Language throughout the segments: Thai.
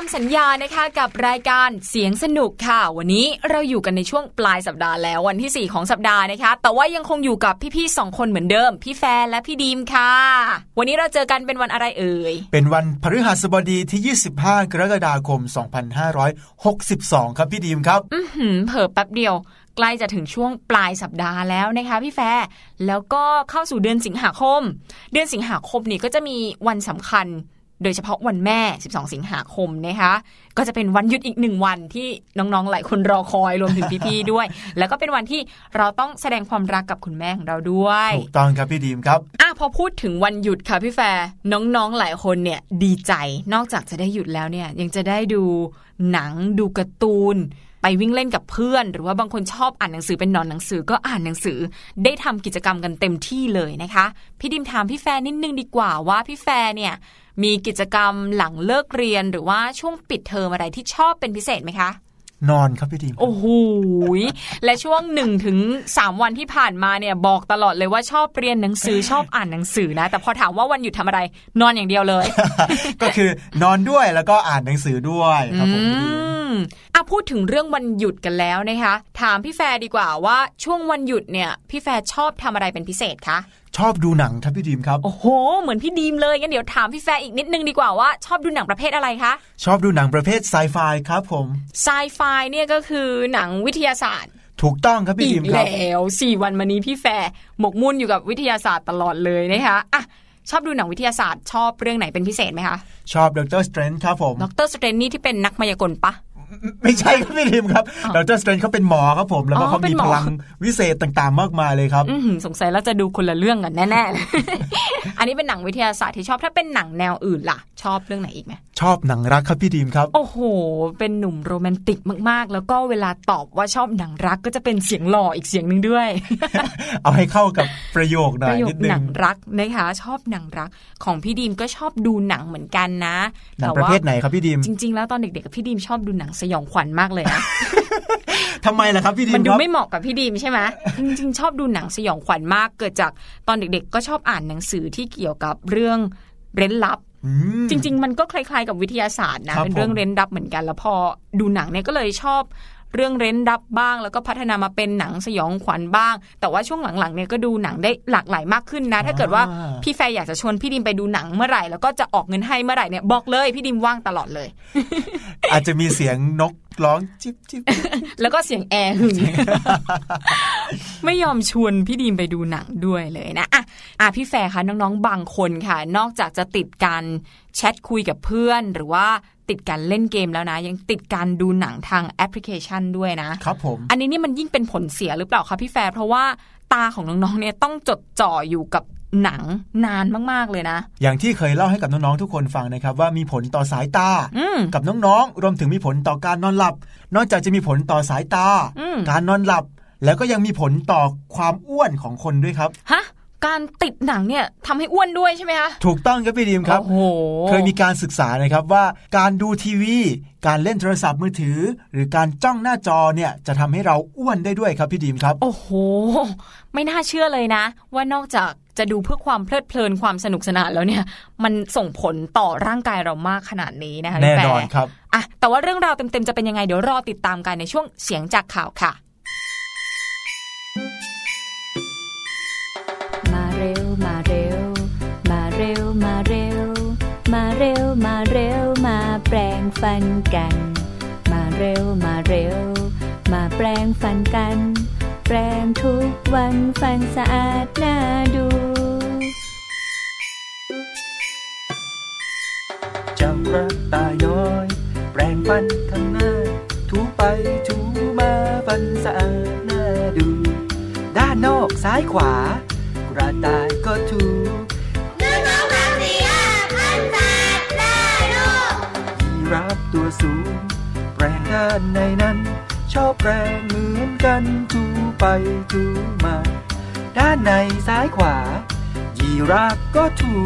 ามสัญญานะคะกับรายการเสียงสนุกค่ะ วันนี้เราอยู่กันในช่วงปลายสัปดาห์แล้ววันที่ 4 ของสัปดาห์นะคะ แต่ว่ายังคงอยู่กับพี่ๆสองคนเหมือนเดิม พี่แฟนและพี่ดีมค่ะ วันนี้เราเจอกันเป็นวันอะไรเอ่ย เป็นวันพฤหัสบดีที่ 25 กรกฎาคม 2562 ครับพี่ดีมครับ อือหือเผิ่แป๊บเดียวใกล้จะถึงช่วงปลายสัปดาห์แล้วนะคะพี่แฟร์แล้วก็เข้าสู่เดือนสิงหาคม เดือนสิงหาคมนี่ก็จะมีวันสำคัญ โดยเฉพาะวันแม่ 12 สิงหาคมนะคะ ก็จะเป็นวันหยุดอีกหนึ่งวันที่น้องๆ หลายคนรอคอยรวมถึงพี่ๆ ด้วย แล้วก็เป็นวันที่เราต้องแสดงความรักกับคุณแม่ของเราด้วย ถูกต้องครับพี่ดีมครับ อะพอพูดถึงวันหยุดค่ะพี่แฟร์น้องๆ หลายคนเนี่ยดีใจ นอกจากจะได้หยุดแล้วเนี่ยยังจะได้ดูหนังดูการ์ตูนไปวิ่งเล่นกับเพื่อน หรือว่าบางคนชอบอ่านหนังสือเป็นนอนหนังสือก็อ่านหนังสือ ได้ทำกิจกรรมกันเต็มที่เลยนะคะ พี่ดีมถามพี่แฟร์นิดนึงดีกว่าว่าพี่แฟร์เนี่ย มีกิจกรรมหลังเลิกเรียนหรือว่าช่วงปิดเทอมอะไรที่ชอบเป็นพิเศษไหมคะนอนครับพี่ดีมโอ้โหยและช่วงหนึ่งถึงสามวันที่ผ่านมาเนี่ยบอกตลอดเลยว่าชอบเรียนหนังสือชอบอ่านหนังสือนะ แต่พอถามว่าวันหยุดทำอะไร นอนอย่างเดียวเลย ก็คือนอนด้วยแล้วก็อ่านหนังสือด้วยครับผมพี่ดีมอืมอะพูดถึงเรื่องวันหยุดกันแล้วนะคะ ถามพี่แฟร์ดีกว่าว่าช่วงวันหยุดเนี่ย พี่แฟร์ชอบทำอะไรเป็นพิเศษคะ ชอบดูหนังครับพี่ดีมครับ โอ้โห เหมือนพี่ดีมเลยงั้นเดี๋ยวถามพี่แฟร์อีกนิดนึงดีกว่าว่า ชอบดูหนังประเภทอะไรคะชอบดูหนังประเภทไซไฟครับผมไซไฟเนี่ยก็คือหนังวิทยาศาสตร์ถูกต้องครับพี่อีดีกมครับแล้แล้วสี่วันมานี้พี่แฟร์หมกมุ่นอยู่กับวิทยาศาสตร์ตลอดเลยนะคะอะชอบดูหนังวิทยาศาสตร์ ชอบเรื่องไหนเป็นพิเศษไหมคะ ชอบ Doctor Strange ครับผมรสเตรนนี่ที่เป็นนักมายากลปะ ไม่ใช่ครับพี่ดีมครับดรสเตรนเขาเป็นหมอครับผมแล้วก็อ๋อเขาเป็นมีหมอพลังวิเศษต่างๆ มากมายเลยครับอือหือสงสัยเราจะดูคนละเรื่องกันแน่ๆเลยอันนี้เป็นหนังวิทยาศาสตร์ที่ชอบถ้าเป็นหนังแนวอื่นล่ะ ชอบเรื่องไหนอีกไหม ชอบหนังรักครับพี่ดีมครับ โอ้โห เป็นหนุ่มโรแมนติกมากๆ แล้วก็เวลาตอบว่าชอบหนังรักก็จะเป็นเสียงหล่ออีกเสียงหนึ่งด้วย เอาให้เข้ากับประโยคหน่ปอยระโยนิคดนึหนังงรักนะคะ ชอบหนังรักของพี่ดีมก็ชอบดูหนังเหมือนกันนะหนังแต่ประว่าเภทไหนครับพี่ดีมจริง ๆ แล้วตอนเด็กๆกับพี่ดีมชอบดูหนังสยองขวัญมากเลยนะทำไมล่ะครับพี่ดีมมันดูครับไม่เหมาะกับพี่ดีมใช่ไหมจริงๆชอบดูหนังสยองขวัญมากเกิดจากตอนเด็กๆ ก็ชอบอ่านหนังสือที่เกี่ยวกับเรื่องเร้นลับอืม จริง ๆ มันก็คล้ายๆกับวิทยาศาสตร์นะครับเป็นเรื่องผมเร้นลับเหมือนกัน แล้วพอดูหนังเนี่ยก็เลยชอบ เรื่องเร้นลับบ้าง แล้วก็พัฒนามาเป็นหนังสยองขวัญบ้าง แต่ว่าช่วงหลังๆเนี่ยก็ดูหนังได้หลากหลายมากขึ้นนะ ถ้าเกิดว่าพี่แฟร์อยากจะชวนพี่ดีมไปดูหนังเมื่อไหร่ แล้วก็จะออกเงินให้เมื่อไหร่เนี่ยบอกเลยพี่ดีมว่างตลอดเลย อาจจะมีเสียงนกร้องจิ๊บจิ๊บแล้วก็เสียงแอร์หึ่งไม่ยอมชวนพี่ดีมไปดูหนังด้วยเลยนะอะอะพี่แฟร์คะน้องๆบางคนค่ะ นอกจากจะติดการแชทคุยกับเพื่อนหรือว่า ติดการเล่นเกมแล้วนะ ยังติดการดูหนังทางแอปพลิเคชันด้วยนะครับผม อันนี้นี่มันยิ่งเป็นผลเสียหรือเปล่าคะพี่แฟร์เพราะว่าตาของน้องๆเนี่ยต้องจดจ่ออยู่กับหนังนานมาก ๆ เลยนะ อย่างที่เคยเล่าให้กับน้อง ๆ ทุกคนฟังนะครับ ว่ามีผลต่อสายตาอืมกับน้องๆ รวมถึงมีผลต่อการนอนหลับ นอกจากจะมีผลต่อสายตาอืมการนอนหลับ แล้วก็ยังมีผลต่อความอ้วนของคนด้วยครับ ฮะ การติดหนังเนี่ยทำให้อ้วนด้วยใช่ไหมคะถูกต้องครับพี่ดีมครับโอ้โหเคยมีการศึกษานะครับว่าการดูทีวี การเล่นโทรศัพท์มือถือ หรือการจ้องหน้าจอเนี่ยจะทำให้เราอ้วนได้ด้วยครับพี่ดีมครับ โอ้โห ไม่น่าเชื่อเลยนะ ว่านอกจากจะดูเพื่อความเพลิดเพลินความสนุกสนานแล้วเนี่ย มันส่งผลต่อร่างกายเรามากขนาดนี้นะคะแน่พี่นอนแฟครับอะแต่ว่าเรื่องราวเต็มๆจะเป็นยังไงเดี๋ยวรอติดตามกันในช่วงเสียงจากข่าวค่ะ ฟันกัน มาเร็วมาเร็ว มาแปลงฟันกัน แปลงทุกวันฟันสะอาดน่าดูจำรักตาย้อย แปรงฟันข้างหน้า ถูไปถูมาฟันสะอาดน่าดู ด้านนอกซ้ายขวา กระต่ายก็ถู รับตัวสูง แปลงด้านในนั้น ชอบแปรงเหมือนกันถูไปถูมา ด้านในซ้ายขวา ยีราฟก็ถู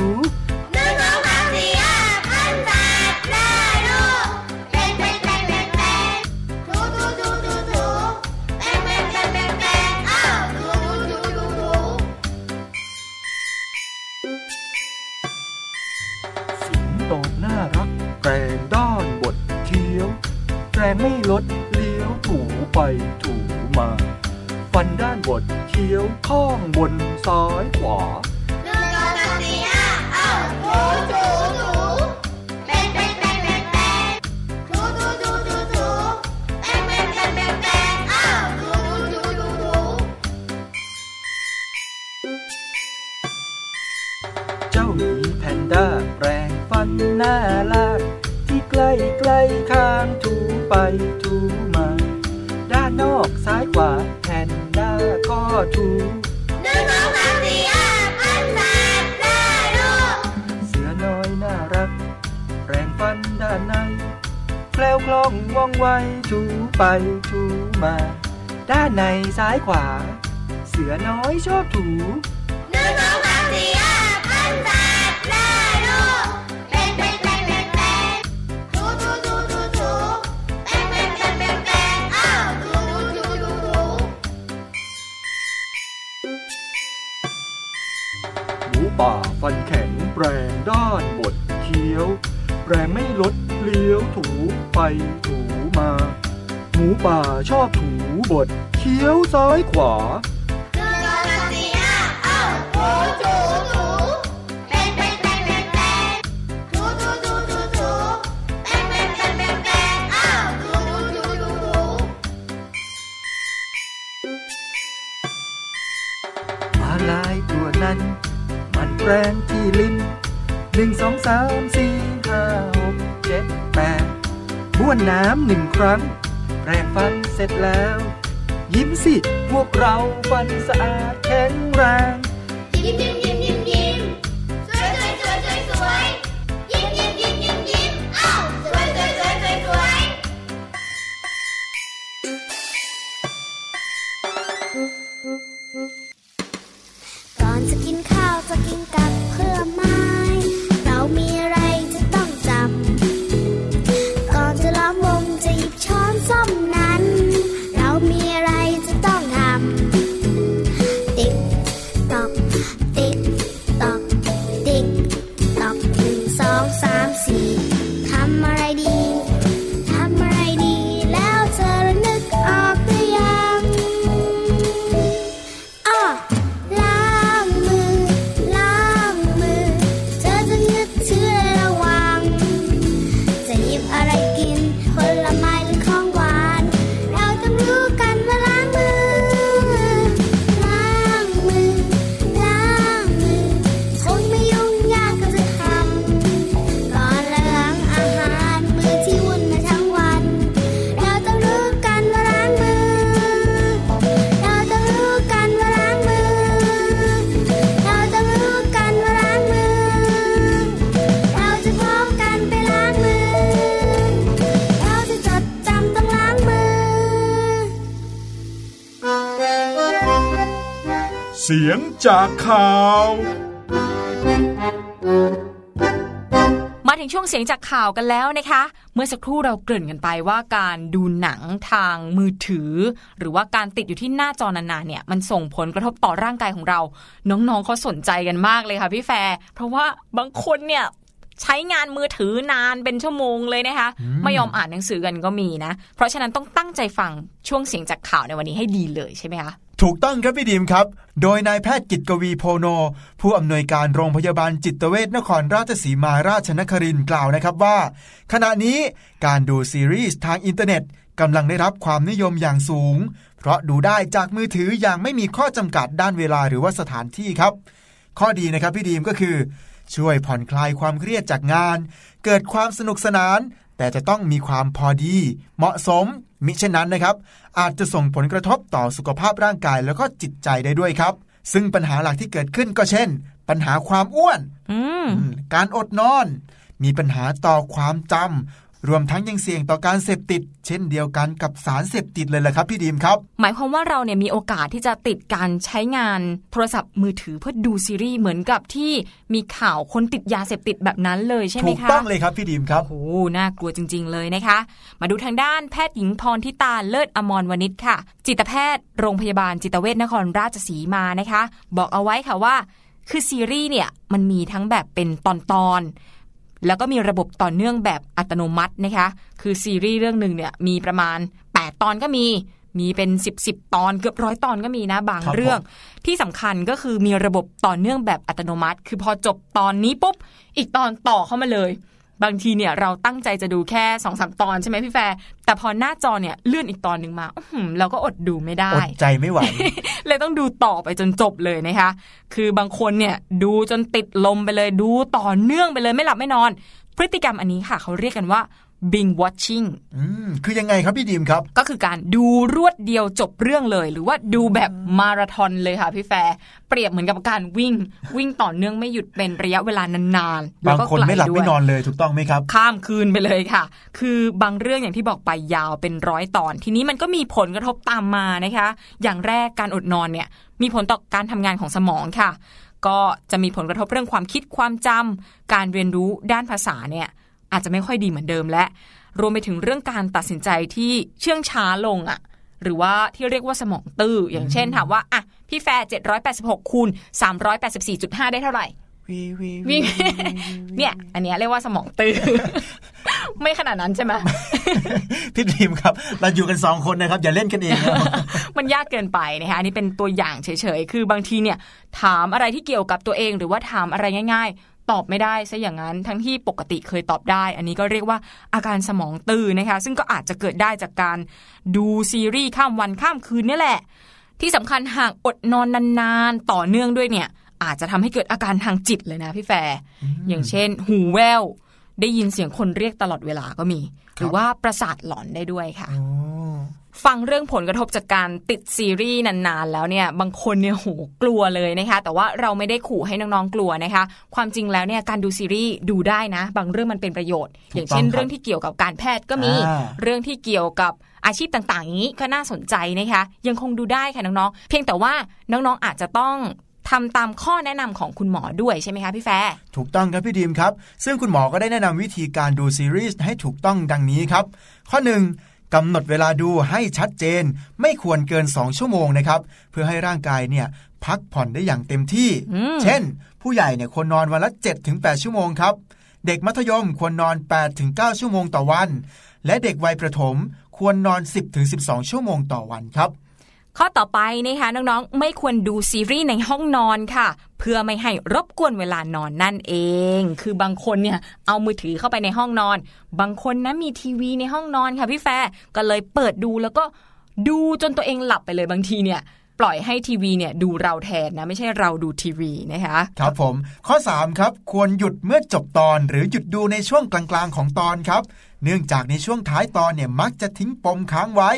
รงไม่ลดเลี้ยวถูไปถูมา ฟันด้านบนเคี้ยวข้องบนซ้ายขวา ที่ใกล้ใกล้ข้างถูไปถูมา ด้านนอกซ้ายขวาแพนด้าก็ถูหนึ่งสองสามสี่ห้าพันแปดได้ลูกเสือน้อยน่ารัก แปรงฟันด้านในแคล้วคล่องว่องไวถูไปถูมา ด้านในซ้ายขวา เสือน้อยชอบถูหนึ่งสอง ฟันแข็งแปรง ด้านบดเคี้ยว แปรงไม่ลดเลี้ยวถูไปถูมา หมูป่าชอบถูบดเคี้ยวซ้ายขวา แรงที่ลิ้นหนึ่งสองสามสี่ห้าหกเจ็ดแปดบ้วนน้ำหนึ่งครั้ง แปรงฟันเสร็จแล้ว ยิ้มสิ พวกเราฟันสะอาดแข็งแรง ยิ้มยิ้ม งช่วงเสียงจากข่าวกันแล้วนะคะ เมื่อสักครู่เราเกริ่นกันไปว่าการดูหนังทางมือถือ หรือว่าการติดอยู่ที่หน้าจอนานๆเนี่ยมันส่งผลกระทบต่อร่างกายของเรา น้องๆเขาสนใจกันมากเลยค่ะพี่แฟร์เพราะว่าบางคนเนี่ยใช้งานมือถือนานเป็นชั่วโมงเลยนะคะอืมไม่ยอมอ่านหนังสือกันก็มีนะ เพราะฉะนั้นต้องตั้งใจฟังช่วงเสียงจากข่าวในวันนี้ให้ดีเลยใช่ไหมคะ ถูกต้องครับพี่ดีมครับ โดยนายแพทย์กิตกวีโพโน ผู้อำนวยการโรงพยาบาลจิตเวชนครราชสีมาราชนครินทร์กล่าวนะครับว่า ขณะนี้การดูซีรีส์ทางอินเทอร์เน็ตกำลังได้รับความนิยมอย่างสูง เพราะดูได้จากมือถืออย่างไม่มีข้อจำกัดด้านเวลาหรือว่าสถานที่ครับ ข้อดีนะครับพี่ดีมก็คือ ช่วยผ่อนคลายความเครียดจากงาน เกิดความสนุกสนาน แต่จะต้องมีความพอดี เหมาะสม มิเช่นนั้นนะครับ อาจจะส่งผลกระทบต่อสุขภาพร่างกายแล้วก็จิตใจได้ด้วยครับ ซึ่งปัญหาหลักที่เกิดขึ้นก็เช่น ปัญหาความอ้วนอืมอืมการอดนอน มีปัญหาต่อความจำ รวมทั้งยังเสี่ยงต่อการเสพติด เช่นเดียวกันกับสารเสพติดเลยแหละครับพี่ดีมครับ หมายความว่าเราเนี่ยมีโอกาสที่จะติดการใช้งานโทรศัพท์มือถือเพื่อดูซีรีส์เหมือนกับที่มีข่าวคนติดยาเสพติดแบบนั้นเลยใช่ไหมถูกคะต้องเลยครับพี่ดีมครับโอ้โหน่ากลัวจริง ๆ เลยนะคะ มาดูทางด้านแพทย์หญิงพรทิตาเลิศอมรวณิชค่ะ จิตแพทย์โรงพยาบาลจิตเวชนครราชสีมานะคะ บอกเอาไว้ค่ะว่าคือซีรีส์เนี่ยมันมีทั้งแบบเป็นตอนๆ แล้วก็มีระบบต่อเนื่องแบบอัตโนมัตินะคะ คือซีรีส์เรื่องหนึ่งเนี่ยมีประมาณ 8 ตอนก็มีมีเป็น 10บสตอนเกือบร้อยตอนก็มีนะครับบางเรื่อง ที่สำคัญก็คือมีระบบต่อเนื่องแบบอัตโนมัติ คือพอจบตอนนี้ปุ๊บ อีกตอนต่อเข้ามาเลย บางทีเนี่ยเราตั้งใจจะดูแค่2อสตอนใช่ไหมพี่แฟร์แต่พอหน้าจอเนี่ยเลื่อนอีกตอนหนึ่งมาอื้อหือเราก็อดดูไม่ได้ อดใจไม่ไหว เลยต้องดูต่อไปจนจบเลยนะคะ คือบางคนเนี่ยดูจนติดลมไปเลยดูต่อเนื่องไปเลยไม่หลับไม่นอน พฤติกรรมอันนี้ค่ะ เขาเรียกกันว่า bing watching อืมคือยังไงครับพี่ดีมครับ ก็คือการดูรวดเดียวจบเรื่องเลย หรือว่าดูแบบมาราธอนเลยค่ะพี่แฟร์เปรียบเหมือนกับการวิ่ง วิ่งต่อเนื่องไม่หยุดเป็นระยะเวลานานๆแล้วบางก็คนกลไม่หลับด้วยไม่นอนเลยถูกต้องไหมครับ ข้ามคืนไปเลยค่ะ คือบางเรื่องอย่างที่บอกไปยาวเป็นร้อยตอน ทีนี้มันก็มีผลกระทบตามมานะคะ อย่างแรกการอดนอนเนี่ย มีผลต่อการทำงานของสมองค่ะ ก็จะมีผลกระทบเรื่องความคิดความจำการเรียนรู้ด้านภาษาเนี่ย อาจจะไม่ค่อยดีเหมือนเดิมและรวมไปถึงเรื่องการตัดสินใจที่เชื่องช้าลงอะหรือว่าที่เรียกว่าสมองตื้ออย่างเช่นถามว่าอะพี่แฟร์786คูณ384.5 ได้เท่าไหร่วิ่งเนี่ย อันเนี้ยเรียกว่าสมองตื้อไม่ขนาดนั้นใช่ไหมพี่ดีมครับ เราอยู่กันสองคนนะครับ อย่าเล่นกันเองนะมันยากเกินไปนะคะอันนี้เป็นตัวอย่างเฉยๆ คือบางทีเนี่ย ถามอะไรที่เกี่ยวกับตัวเอง หรือว่าถามอะไรง่าย ๆ ตอบไม่ได้ซะอย่างนั้นทั้งที่ปกติเคยตอบได้ อันนี้ก็เรียกว่าอาการสมองตื้อนะคะ ซึ่งก็อาจจะเกิดได้จากการดูซีรีส์ข้ามวันข้ามคืนนี่แหละ ที่สำคัญหากอดนอนนานๆ ต่อเนื่องด้วยเนี่ย อาจจะทำให้เกิดอาการทางจิตเลยนะพี่แฟร์อย่างเช่น หูแววได้ยินเสียงคนเรียกตลอดเวลาก็มี หรือว่าประสาทหลอนได้ด้วยค่ะโอ้ฟังเรื่องผลกระทบจากการติดซีรีส์นานๆแล้วเนี่ยบางคนเนี่ยโหกลัวเลยนะคะ แต่ว่าเราไม่ได้ขู่ให้น้องๆกลัวนะคะ ความจริงแล้วเนี่ยการดูซีรีส์ดูได้นะ บางเรื่องมันเป็นประโยชน์ อย่างเช่นเรื่องที่เกี่ยวกับการแพทย์ก็มีอ่าเรื่องที่เกี่ยวกับอาชีพต่างๆอย่างนี้ก็น่าสนใจนะคะ ยังคงดูได้ค่ะน้องๆ เพียงแต่ว่าน้องๆอาจจะต้อง ทำตามข้อแนะนำของคุณหมอด้วยใช่ไหมคะพี่แฟร์ถูกต้องครับพี่ดีมครับ ซึ่งคุณหมอก็ได้แนะนำวิธีการดูซีรีส์ให้ถูกต้องดังนี้ครับ ข้อหนึ่งกำหนดเวลาดูให้ชัดเจน ไม่ควรเกิน 2 ชั่วโมงนะครับ เพื่อให้ร่างกายเนี่ยพักผ่อนได้อย่างเต็มที่อืมเช่น ผู้ใหญ่เนี่ยควรนอนวันละ 7-8 ชั่วโมงครับ เด็กมัธยมควรนอน 8-9 ชั่วโมงต่อวัน และเด็กวัยประถมควรนอน 10-12 ชั่วโมงต่อวันครับ ข้อต่อไปนะคะน้องๆ ไม่ควรดูซีรีส์ในห้องนอนค่ะ เพื่อไม่ให้รบกวนเวลานอนนั่นเอง คือบางคนเนี่ยเอามือถือเข้าไปในห้องนอน บางคนนะมีทีวีในห้องนอนค่ะพี่แฟร์ก็เลยเปิดดูแล้วก็ดูจนตัวเองหลับไปเลยบางทีเนี่ยปล่อยให้ทีวีเนี่ยดูเราแทนนะไม่ใช่เราดูทีวีนะคะครับผม ข้อ 3 ครับ ควรหยุดเมื่อจบตอนหรือหยุดดูในช่วงกลางๆของตอนครับ เนื่องจากในช่วงท้ายตอนเนี่ยมักจะทิ้งปมค้างไว้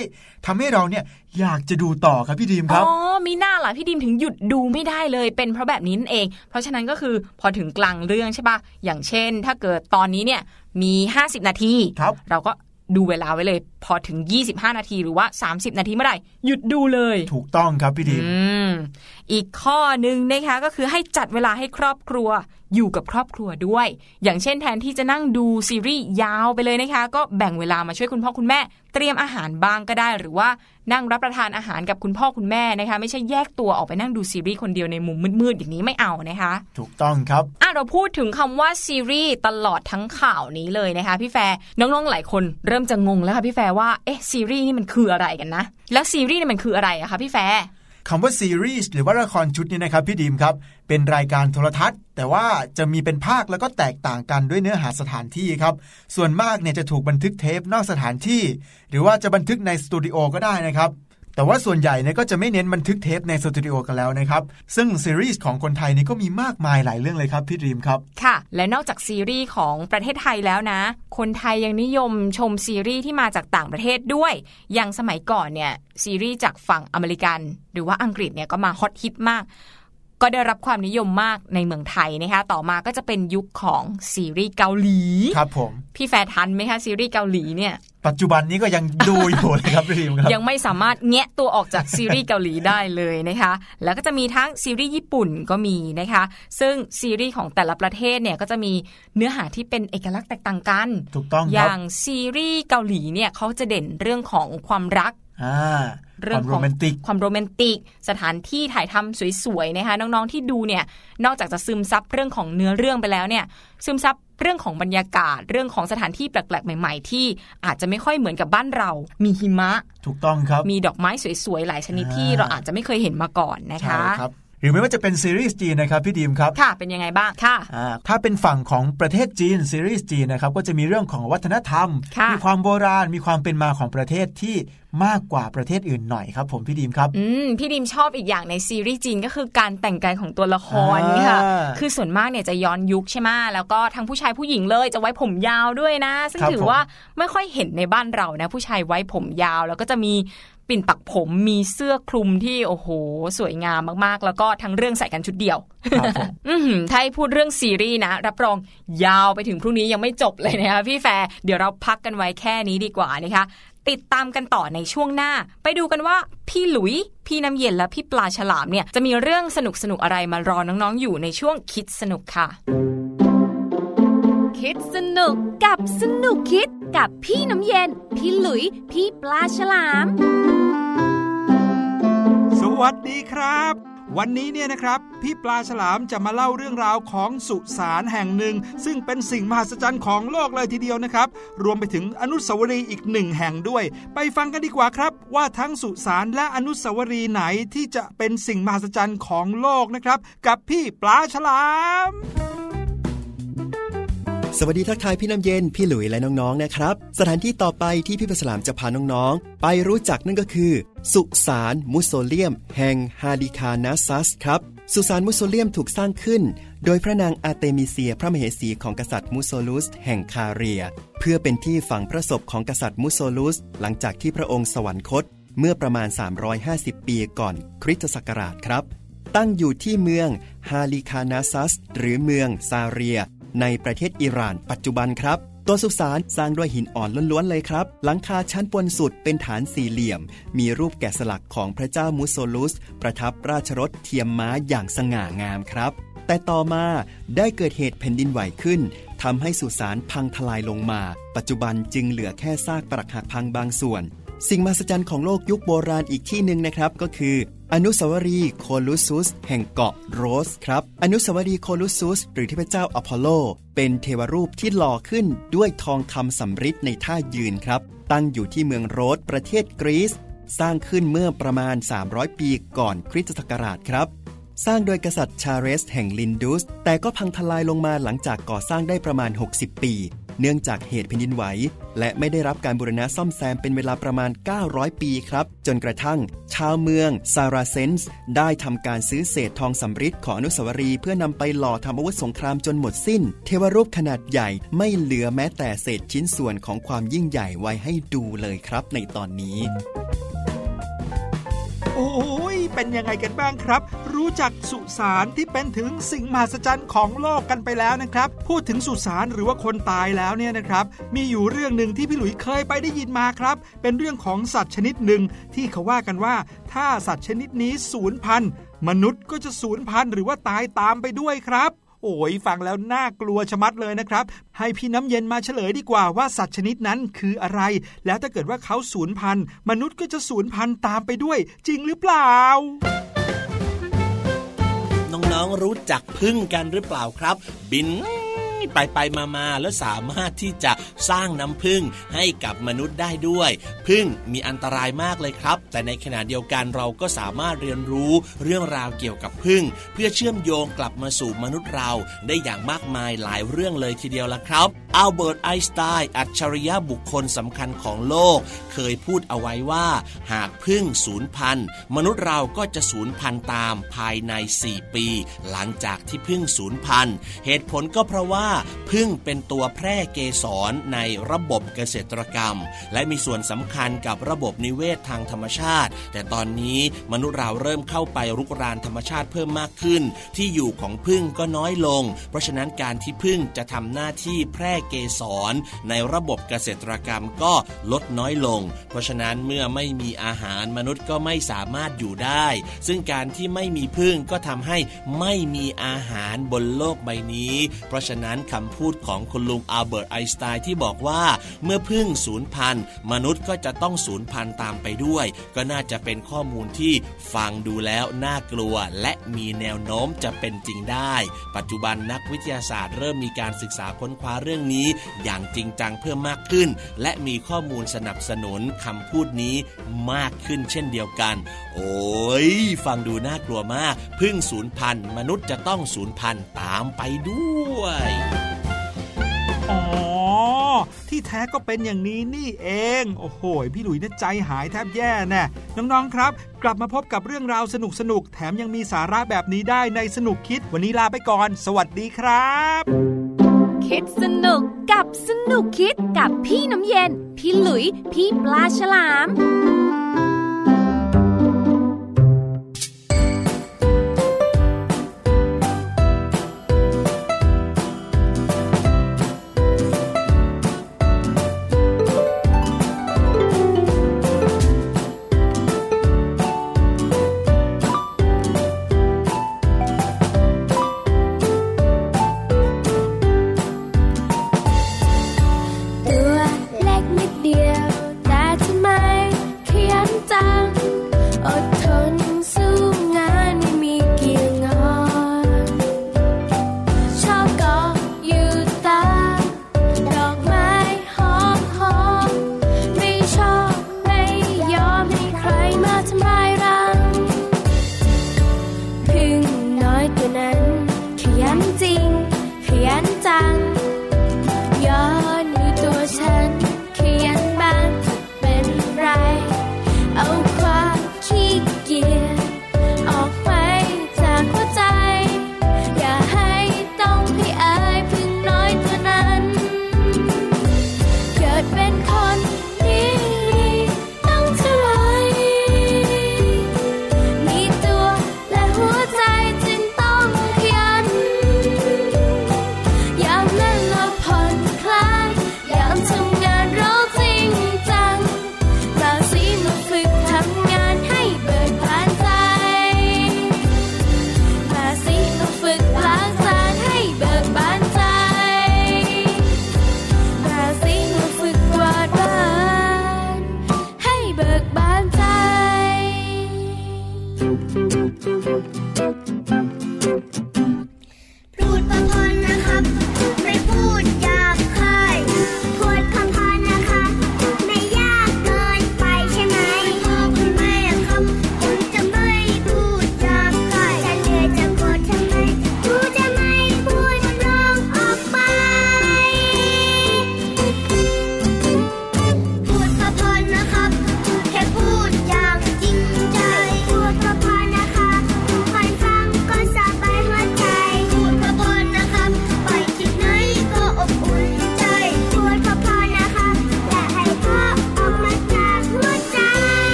ทำให้เราเนี่ยอยากจะดูต่อครับพี่ดีมครับ อ๋อ มีหน้าล่ะพี่ดิมถึงหยุดดูไม่ได้เลย เป็นเพราะแบบนี้นั่นเอง เพราะฉะนั้นก็คือพอถึงกลางเรื่องใช่ปะอย่างเช่น ถ้าเกิดตอนนี้เนี่ยมี 50 นาทีครับเราก็ดูเวลาไว้เลย พอถึง 25 นาทีหรือว่า 30 นาทีเมื่อไหร่หยุดดูเลย ถูกต้องครับพี่ดีมอืมอีกข้อหนึ่งนะคะก็คือให้จัดเวลาให้ครอบครัวอยู่กับครอบครัวด้วย อย่างเช่นแทนที่จะนั่งดูซีรีส์ยาวไปเลยนะคะ ก็แบ่งเวลามาช่วยคุณพ่อคุณแม่ เตรียมอาหารบ้างก็ได้ หรือว่านั่งรับประทานอาหารกับคุณพ่อคุณแม่นะคะ ไม่ใช่แยกตัวออกไปนั่งดูซีรีส์คนเดียวในมุมมืดๆอย่างนี้ไม่เอานะคะ ถูกต้องครับอะเราพูดถึงคำว่าซีรีส์ตลอดทั้งข่าวนี้เลยนะคะ พี่แฟร์น้องๆหลายคนเริ่มจะงงแล้วค่ะพี่แฟร์ว่าเอ๊ะซีรีส์นี่มันคืออะไรกันนะ แล้วซีรีส์นี่มันคืออะไรอะคะพี่แฟร์คำว่าซีรีส์หรือว่าละครชุดนี้นะครับพี่ดีมครับ เป็นรายการโทรทัศน์ แต่ว่าจะมีเป็นภาคแล้วก็แตกต่างกันด้วยเนื้อหาสถานที่ครับ ส่วนมากเนี่ยจะถูกบันทึกเทปนอกสถานที่ หรือว่าจะบันทึกในสตูดิโอก็ได้นะครับ แต่ว่าส่วนใหญ่เนี่ยก็จะไม่เน้นบันทึกเทปในสตูดิโอกันแล้วนะครับ ซึ่งซีรีส์ของคนไทยนี่ก็มีมากมายหลายเรื่องเลยครับพี่ดีมครับ ค่ะ และนอกจากซีรีส์ของประเทศไทยแล้วนะ คนไทยยังนิยมชมซีรีส์ที่มาจากต่างประเทศด้วย อย่างสมัยก่อนเนี่ยซีรีส์จากฝั่งอเมริกัน หรือว่าอังกฤษเนี่ยก็มาฮอตฮิตมาก ก็ได้รับความนิยมมากในเมืองไทยนะคะต่อมาก็จะเป็นยุคของซีรีส์เกาหลีครับผมพี่แฟร์ทันไหมคะซีรีส์เกาหลีเนี่ยปัจจุบันนี้ก็ยังดูอยู่เลยครับพี่ดีมครับยังไม่สามารถแงะตัวออกจากซีรีส์เกาหลีได้เลยนะคะ แล้วก็จะมีทั้งซีรีส์ญี่ปุ่นก็มีนะคะ ซึ่งซีรีส์ของแต่ละประเทศเนี่ยก็จะมีเนื้อหาที่เป็นเอกลักษณ์แตกต่างกัน ถูกต้องอครับย่างซีรีส์เกาหลีเนี่ยเขาจะเด่นเรื่องของความรักอ่า เรื่องความขโรองแมนติกความโรแมนติก สถานที่ถ่ายทำสวยๆนะคะน้องๆที่ดูเนี่ยนอกจากจะซึมซับเรื่องของเนื้อเรื่องไปแล้วเนี่ยซึมซับเรื่องของบรรยากาศเรื่องของสถานที่แปลกๆ ใหม่ ๆ ที่อาจจะไม่ค่อยเหมือนกับบ้านเรา มีหิมะ ถูกต้องครับ มีดอกไม้สวยๆ หลายชนิดอ่าที่เราอาจจะไม่เคยเห็นมาก่อนนะคะใช่ครับ หรือไม่ว่าจะเป็นซีรีส์จีนนะครับพี่ดีมครับค่ะเป็นยังไงบ้างค่ะอ่าถ้าเป็นฝั่งของประเทศจีนซีรีส์จีนนะครับก็จะมีเรื่องของวัฒนธรรมค่ะมีความโบราณมีความเป็นมาของประเทศที่มากกว่าประเทศอื่นหน่อยครับ ผมพี่ดีมครับอืมพี่ดิมชอบอีกอย่างในซีรีส์จีนก็คือการแต่งกายของตัวละครค่ะอ่าคือส่วนมากเนี่ยจะย้อนยุคใช่ไหมแล้วก็ทั้งผู้ชายผู้หญิงเลยจะไว้ผมยาวด้วยนะ ซึ่งครับถือผมว่าไม่ค่อยเห็นในบ้านเรานะ ผู้ชายไว้ผมยาวแล้วก็จะมี ปิ่นปักผมมีเสื้อคลุมที่โอ้โห สวยงามมากๆ แล้วก็ทั้งเรื่องใส่กันชุดเดียวครับผมอือหือถ้าให้พูดเรื่องซีรีส์นะ รับรองยาวไปถึงพรุ่งนี้ยังไม่จบเลยนะคะพี่แฟร์เดี๋ยวเราพักกันไว้แค่นี้ดีกว่านะคะติดตามกันต่อในช่วงหน้า ไปดูกันว่าพี่หลุย พี่น้ำเย็นและพี่ปลาฉลามเนี่ย จะมีเรื่องสนุกสนุกๆอะไรมารอน้องๆอยู่ในช่วงคิดสนุกค่ะ คิดสนุกกับสนุกคิดกับพี่น้ำเย็น พี่หลุย พี่ปลาฉลามส วัสดีครับ วันนี้เนี่ยนะครับ พี่ปลาฉลามจะมาเล่าเรื่องราวของสุสานแห่งหนึ่ง ซึ่งเป็นสิ่งมหัศจรรย์ของโลกเลยทีเดียวนะครับ รวมไปถึงอนุสาวรีย์อีกหนึ่งแห่งด้วย ไปฟังกันดีกว่าครับ ว่าทั้งสุสานและอนุสาวรีย์ไหนที่จะเป็นสิ่งมหัศจรรย์ของโลกนะครับ กับพี่ปลาฉลาม สวัสดีทักทายพี่น้ำเย็น พี่หลุยและน้องๆนะครับ สถานที่ต่อไปที่พี่ปลาฉลามจะพาน้องๆ ไปรู้จักนั่นก็คือ สุสานมุโซเลียม แห่งฮาลิคาร์นัสซัสครับ สุสานมุโซเลียมถูกสร้างขึ้น โดยพระนางอาเตมิเซียพระมเหสีของกษัตริย์มุโซลุส แห่งคาเรีย เพื่อเป็นที่ฝังพระศพของกษัตริย์มุโซลุส หลังจากที่พระองค์สวรรคต เมื่อประมาณ 350 ปีก่อนคริสตศักราชครับ ตั้งอยู่ที่เมืองฮาลิคานาซัส หรือเมืองซาเรีย ในประเทศอิหร่าน ปัจจุบันครับ ตัวสุสานสร้างด้วยหินอ่อนล้วนๆเลยครับ หลังคาชั้นบนสุดเป็นฐานสี่เหลี่ยม มีรูปแกะสลักของพระเจ้ามุสโซลุส ประทับราชรถเทียมม้าอย่างสง่างามครับ แต่ต่อมาได้เกิดเหตุแผ่นดินไหวขึ้นทำให้สุสานพังทลายลงมา ปัจจุบันจึงเหลือแค่ซากปรักหักพังบางส่วน สิ่งมหัศจรรย์ของโลกยุคโบราณอีกที่หนึ่งนะครับ ก็คืออนุสาวรีย์โคลุซุส แห่งเกาะโรดส์ครับ อนุสาวรีย์โคลุซุส หรือเทพเจ้าอพอลโล เป็นเทวรูปที่หล่อขึ้นด้วยทองคำสำริดในท่ายืนครับ ตั้งอยู่ที่เมืองโรดส์ประเทศกรีซ สร้างขึ้นเมื่อประมาณ 300 ปีก่อนคริสตศักราชครับ สร้างโดยกษัตริย์ชาเรส แห่งลินดุส แต่ก็พังทลายลงมาหลังจากก่อสร้างได้ประมาณ 60 ปี เนื่องจากเหตุแผ่นดินไหว และไม่ได้รับการบูรณะซ่อมแซมเป็นเวลาประมาณ 900 ปีครับ จนกระทั่ง ชาวเมืองซาราเซนส์ได้ทำการซื้อเศษทองสำริดของอนุสาวรีย์เพื่อนำไปหล่อทำอาวุธสงครามจนหมดสิ้น เทวรูปขนาดใหญ่ไม่เหลือแม้แต่เศษชิ้นส่วนของความยิ่งใหญ่ไว้ให้ดูเลยครับในตอนนี้ โอ้ เป็นยังไงกันบ้างครับ รู้จักสุสานที่เป็นถึงสิ่งมหัศจรรย์ของโลกกันไปแล้วนะครับ พูดถึงสุสานหรือว่าคนตายแล้วเนี่ยนะครับ มีอยู่เรื่องหนึ่งที่พี่หลุยเคยไปได้ยินมาครับ เป็นเรื่องของสัตว์ชนิดหนึ่งที่เขาว่ากันว่า ถ้าสัตว์ชนิดนี้สูญพันธุ์มนุษย์ก็จะสูญพันธุ์หรือว่าตายตามไปด้วยครับ อ้ยฟังแล้วน่ากลัวชะมัดเลยนะครับ ให้พี่น้ำเย็นมาเฉลยดีกว่าว่าสัตว์ชนิดนั้นคืออะไร แล้วถ้าเกิดว่าเขาสูญพันธุ์มนุษย์ก็จะสูญพันธุ์ตามไปด้วย จริงหรือเปล่า น้องๆรู้จักพึ่งกันหรือเปล่าครับ บิน ไปไปมามาแล้วสามารถที่จะสร้างน้ำพึ่งให้กับมนุษย์ได้ด้วยพึ่งมีอันตรายมากเลยครับ แต่ในขณะเดียวกันเราก็สามารถเรียนรู้เรื่องราวเกี่ยวกับพึ่ง เพื่อเชื่อมโยงกลับมาสู่มนุษย์เราได้อย่างมากมายหลายเรื่องเลยทีเดียวละครับอัลเบิร์ตไอน์สไตน์อัจฉริยะบุคคลสำคัญของโลก เคยพูดเอาไว้ว่า หากพึ่งสูญพันธุ์มนุษย์เราก็จะสูญพันธุ์ตามภายใน 4 ปี หลังจากที่พึ่งสูญพันธุ์เหตุผลก็เพราะว่าพึ่งเป็นตัวแพร่เกสรในระบบเกษตรกรรม และมีส่วนสำคัญกับระบบนิเวศทางธรรมชาติ แต่ตอนนี้มนุษย์เราเริ่มเข้าไปรุกรานธรรมชาติเพิ่มมากขึ้น ที่อยู่ของพึ่งก็น้อยลง เพราะฉะนั้นการที่พึ่งจะทำหน้าที่แพร่เกสรในระบบเกษตรกรรมก็ลดน้อยลง เพราะฉะนั้นเมื่อไม่มีอาหารมนุษย์ก็ไม่สามารถอยู่ได้ ซึ่งการที่ไม่มีพึ่งก็ทำให้ไม่มีอาหารบนโลกใบนี้ เพราะฉะนั้นนั้นคำพูดของคุณลุงอัลเบิร์ตไอน์สไตน์ที่บอกว่า เมื่อพึ่งสูญพันธุ์มนุษย์ก็จะต้องสูญพันธุ์ตามไปด้วย ก็น่าจะเป็นข้อมูลที่ฟังดูแล้วน่ากลัว และมีแนวโน้มจะเป็นจริงได้ ปัจจุบันนักวิทยาศาสตร์เริ่มมีการศึกษาค้นคว้าเรื่องนี้ อย่างจริงจังเพิ่มมากขึ้น และมีข้อมูลสนับสนุนคำพูดนี้มากขึ้นเช่นเดียวกัน โอ้ยฟังดูน่ากลัวมาก พึ่งสูญพันธุ์มนุษย์จะต้องสูญพันธุ์ตามไปด้วย อ๋อ ที่แท้ก็เป็นอย่างนี้นี่เอง โอ้โห พี่หลุยเนี่ยใจหายแทบแย่แน่น้องๆครับ กลับมาพบกับเรื่องราวสนุกๆแถมยังมีสาระแบบนี้ได้ในสนุกคิด วันนี้ลาไปก่อน สวัสดีครับ คิดสนุกกับสนุกคิดกับพี่น้ำเย็น พี่หลุย พี่ปลาฉลาม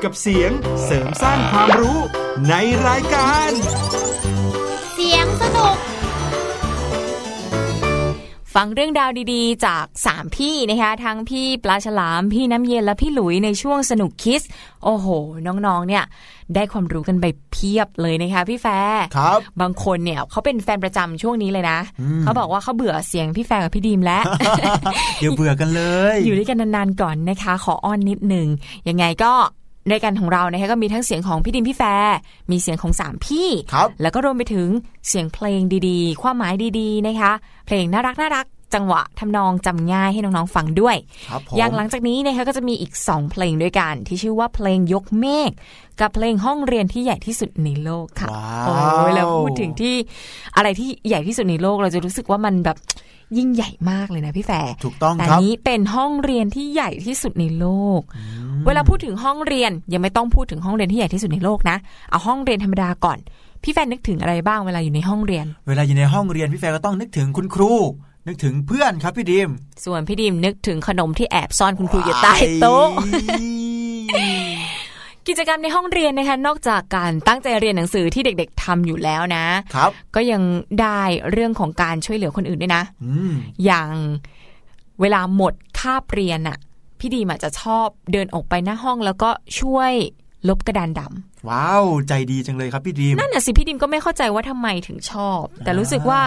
กกับเสียงเสริมสร้างความรู้ในรายการ เสียงสนุก ฟังเรื่องราวดีๆ จาก 3 พี่นะคะทั้งพี่ปลาฉลาม พี่น้ำเย็นและพี่หลุยในช่วงสนุกคิด โอ้โห น้องๆ เนี่ยได้ความรู้กันไปเพียบเลยนะคะพี่แฟร์ครับ บางคนเนี่ยเขาเป็นแฟนประจำช่วงนี้เลยนะอืมเขาบอกว่าเขาเบื่อเสียงพี่แฟร์กับพี่ดีมแล้วเดี๋ยวเบื่อกันเลย อยู่ด้วยกันนานๆก่อนนะคะ ขออ้อนนิดหนึ่งยังไงก็ ในการของเรานะคะก็มีทั้งเสียงของพี่ดิมพี่แฟร์มีเสียงของสามพี่ครับแล้วก็รวมไปถึงเสียงเพลงดีๆ ความหมายดีๆนะคะ เพลงน่ารักน่ารัก จังหวะทำนองจำง่ายให้น้องๆฟังด้วยครับผมอย่างหลังจากนี้นะคะก็จะมีอีก 2 เพลงด้วยกัน ที่ชื่อว่าเพลงยกเมฆกับเพลงห้องเรียนที่ใหญ่ที่สุดในโลกค่ะว้าวโอ้ยแล้วพูดถึงที่อะไรที่ใหญ่ที่สุดในโลกเราจะรู้สึกว่ามันแบบยิ่งใหญ่มากเลยนะพี่แฟร์ถูกต้องครับแต่นี้เป็นห้องเรียนที่ใหญ่ที่สุดในโลก เวลาพูดถึงห้องเรียนยังไม่ต้องพูดถึงห้องเรียนที่ใหญ่ที่สุดในโลกนะ เอาห้องเรียนธรรมดาก่อน พี่แฟร์นึกถึงอะไรบ้างเวลาอยู่ในห้องเรียน เวลาอยู่ในห้องเรียนพี่แฟร์ก็ต้องนึกถึงคุณครู นึกถึงเพื่อนครับพี่ดิม ส่วนพี่ดิมนึกถึงขนมที่แอบซ่อนคุณครูอยู่ใต้โต๊ะกิจกรรมในห้องเรียนนะคะนอกจากการตั้งใจเรียนหนังสือที่เด็กๆทำอยู่แล้วนะครับ ก็ยังได้เรื่องของการช่วยเหลือคนอื่นด้วยนะอืมอย่างเวลาหมดคาบเรียนอะพี่ดีมอาจจะชอบเดินออกไปหน้าห้องแล้วก็ช่วยลบกระดานดำว้าว ใจดีจังเลยครับพี่ดิมนั่นน่ะสิพี่ดิมก็ไม่เข้าใจว่าทำไมถึงชอบ แต่รู้สึกว่า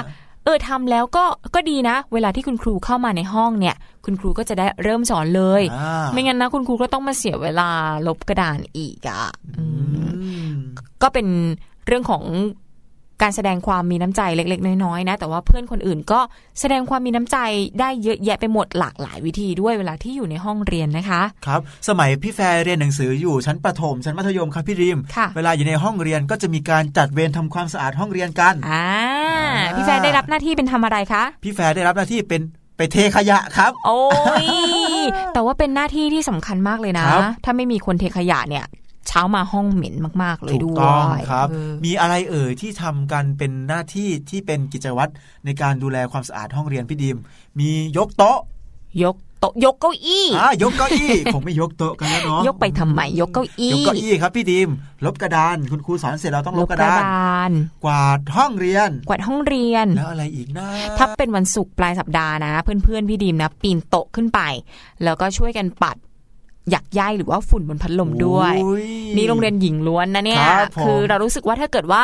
เออทำแล้วก็ก็ดีนะ เวลาที่คุณครูเข้ามาในห้องเนี่ย คุณครูก็จะได้เริ่มสอนเลยอ่าไม่งั้นนะคุณครูก็ต้องมาเสียเวลาลบกระดานอีกอะ่ะอืมอืมก็เป็นเรื่องของ การแสดงความมีน้ำใจเล็ก ๆ น้อยๆนะแต่ว่าเพื่อนคนอื่นก็แสดงความมีน้ำใจได้เยอะแยะไปหมดหลากหลายวิธีด้วยเวลาที่อยู่ในห้องเรียนนะคะ ครับ สมัยพี่แฟร์เรียนหนังสืออยู่ชั้นประถมชั้นมัธยมครับพี่ดิมค่ะเวลาอยู่ในห้องเรียนก็จะมีการจัดเวรทำความสะอาดห้องเรียนกันอ่าอ่าพี่แฟนได้รับหน้าที่เป็นทำอะไรคะ พี่แฟร์ได้รับหน้าที่เป็นไปเทขยะครับ โอ้ยแต่ว่าเป็นหน้าที่ที่สำคัญมากเลยนะครับถ้าไม่มีคนเทขยะเนี่ย เช้ามาห้องเหม็นมาก ๆ เลยถูกด้วยต้องครับเออมีอะไรเอ่ยที่ทำกันเป็นหน้าที่ที่เป็นกิจวัตรในการดูแลความสะอาดห้องเรียนพี่ดิม มียกโต๊ะ ยกโต๊ะยกเก้าอี้อ่ายกเก้าอี้ผมไม่ยกโต๊ะกันแล้วเนาะยกไปทำไมยกเก้าอี้ยกเก้าอี้ครับพี่ดิมลบกระดานคุณครูสอนเสร็จเราต้องลลบบกกระระดานดานกวาดห้องเรียน กวาดห้องเรียนแล้วอะไรอีกนะถ้าเป็นวันศุกร์ปลายสัปดาห์นะ เพื่อนๆพี่ดีมนะ ปีนโต๊ะขึ้นไป แล้วก็ช่วยกันปัด หยักย้ายหรือว่าฝุ่นบนพัดลมด้วยโอ้ยนี่โรงเรียนหญิงล้วนนะเนี่ยครับผมคือเรารู้สึกว่าถ้าเกิดว่า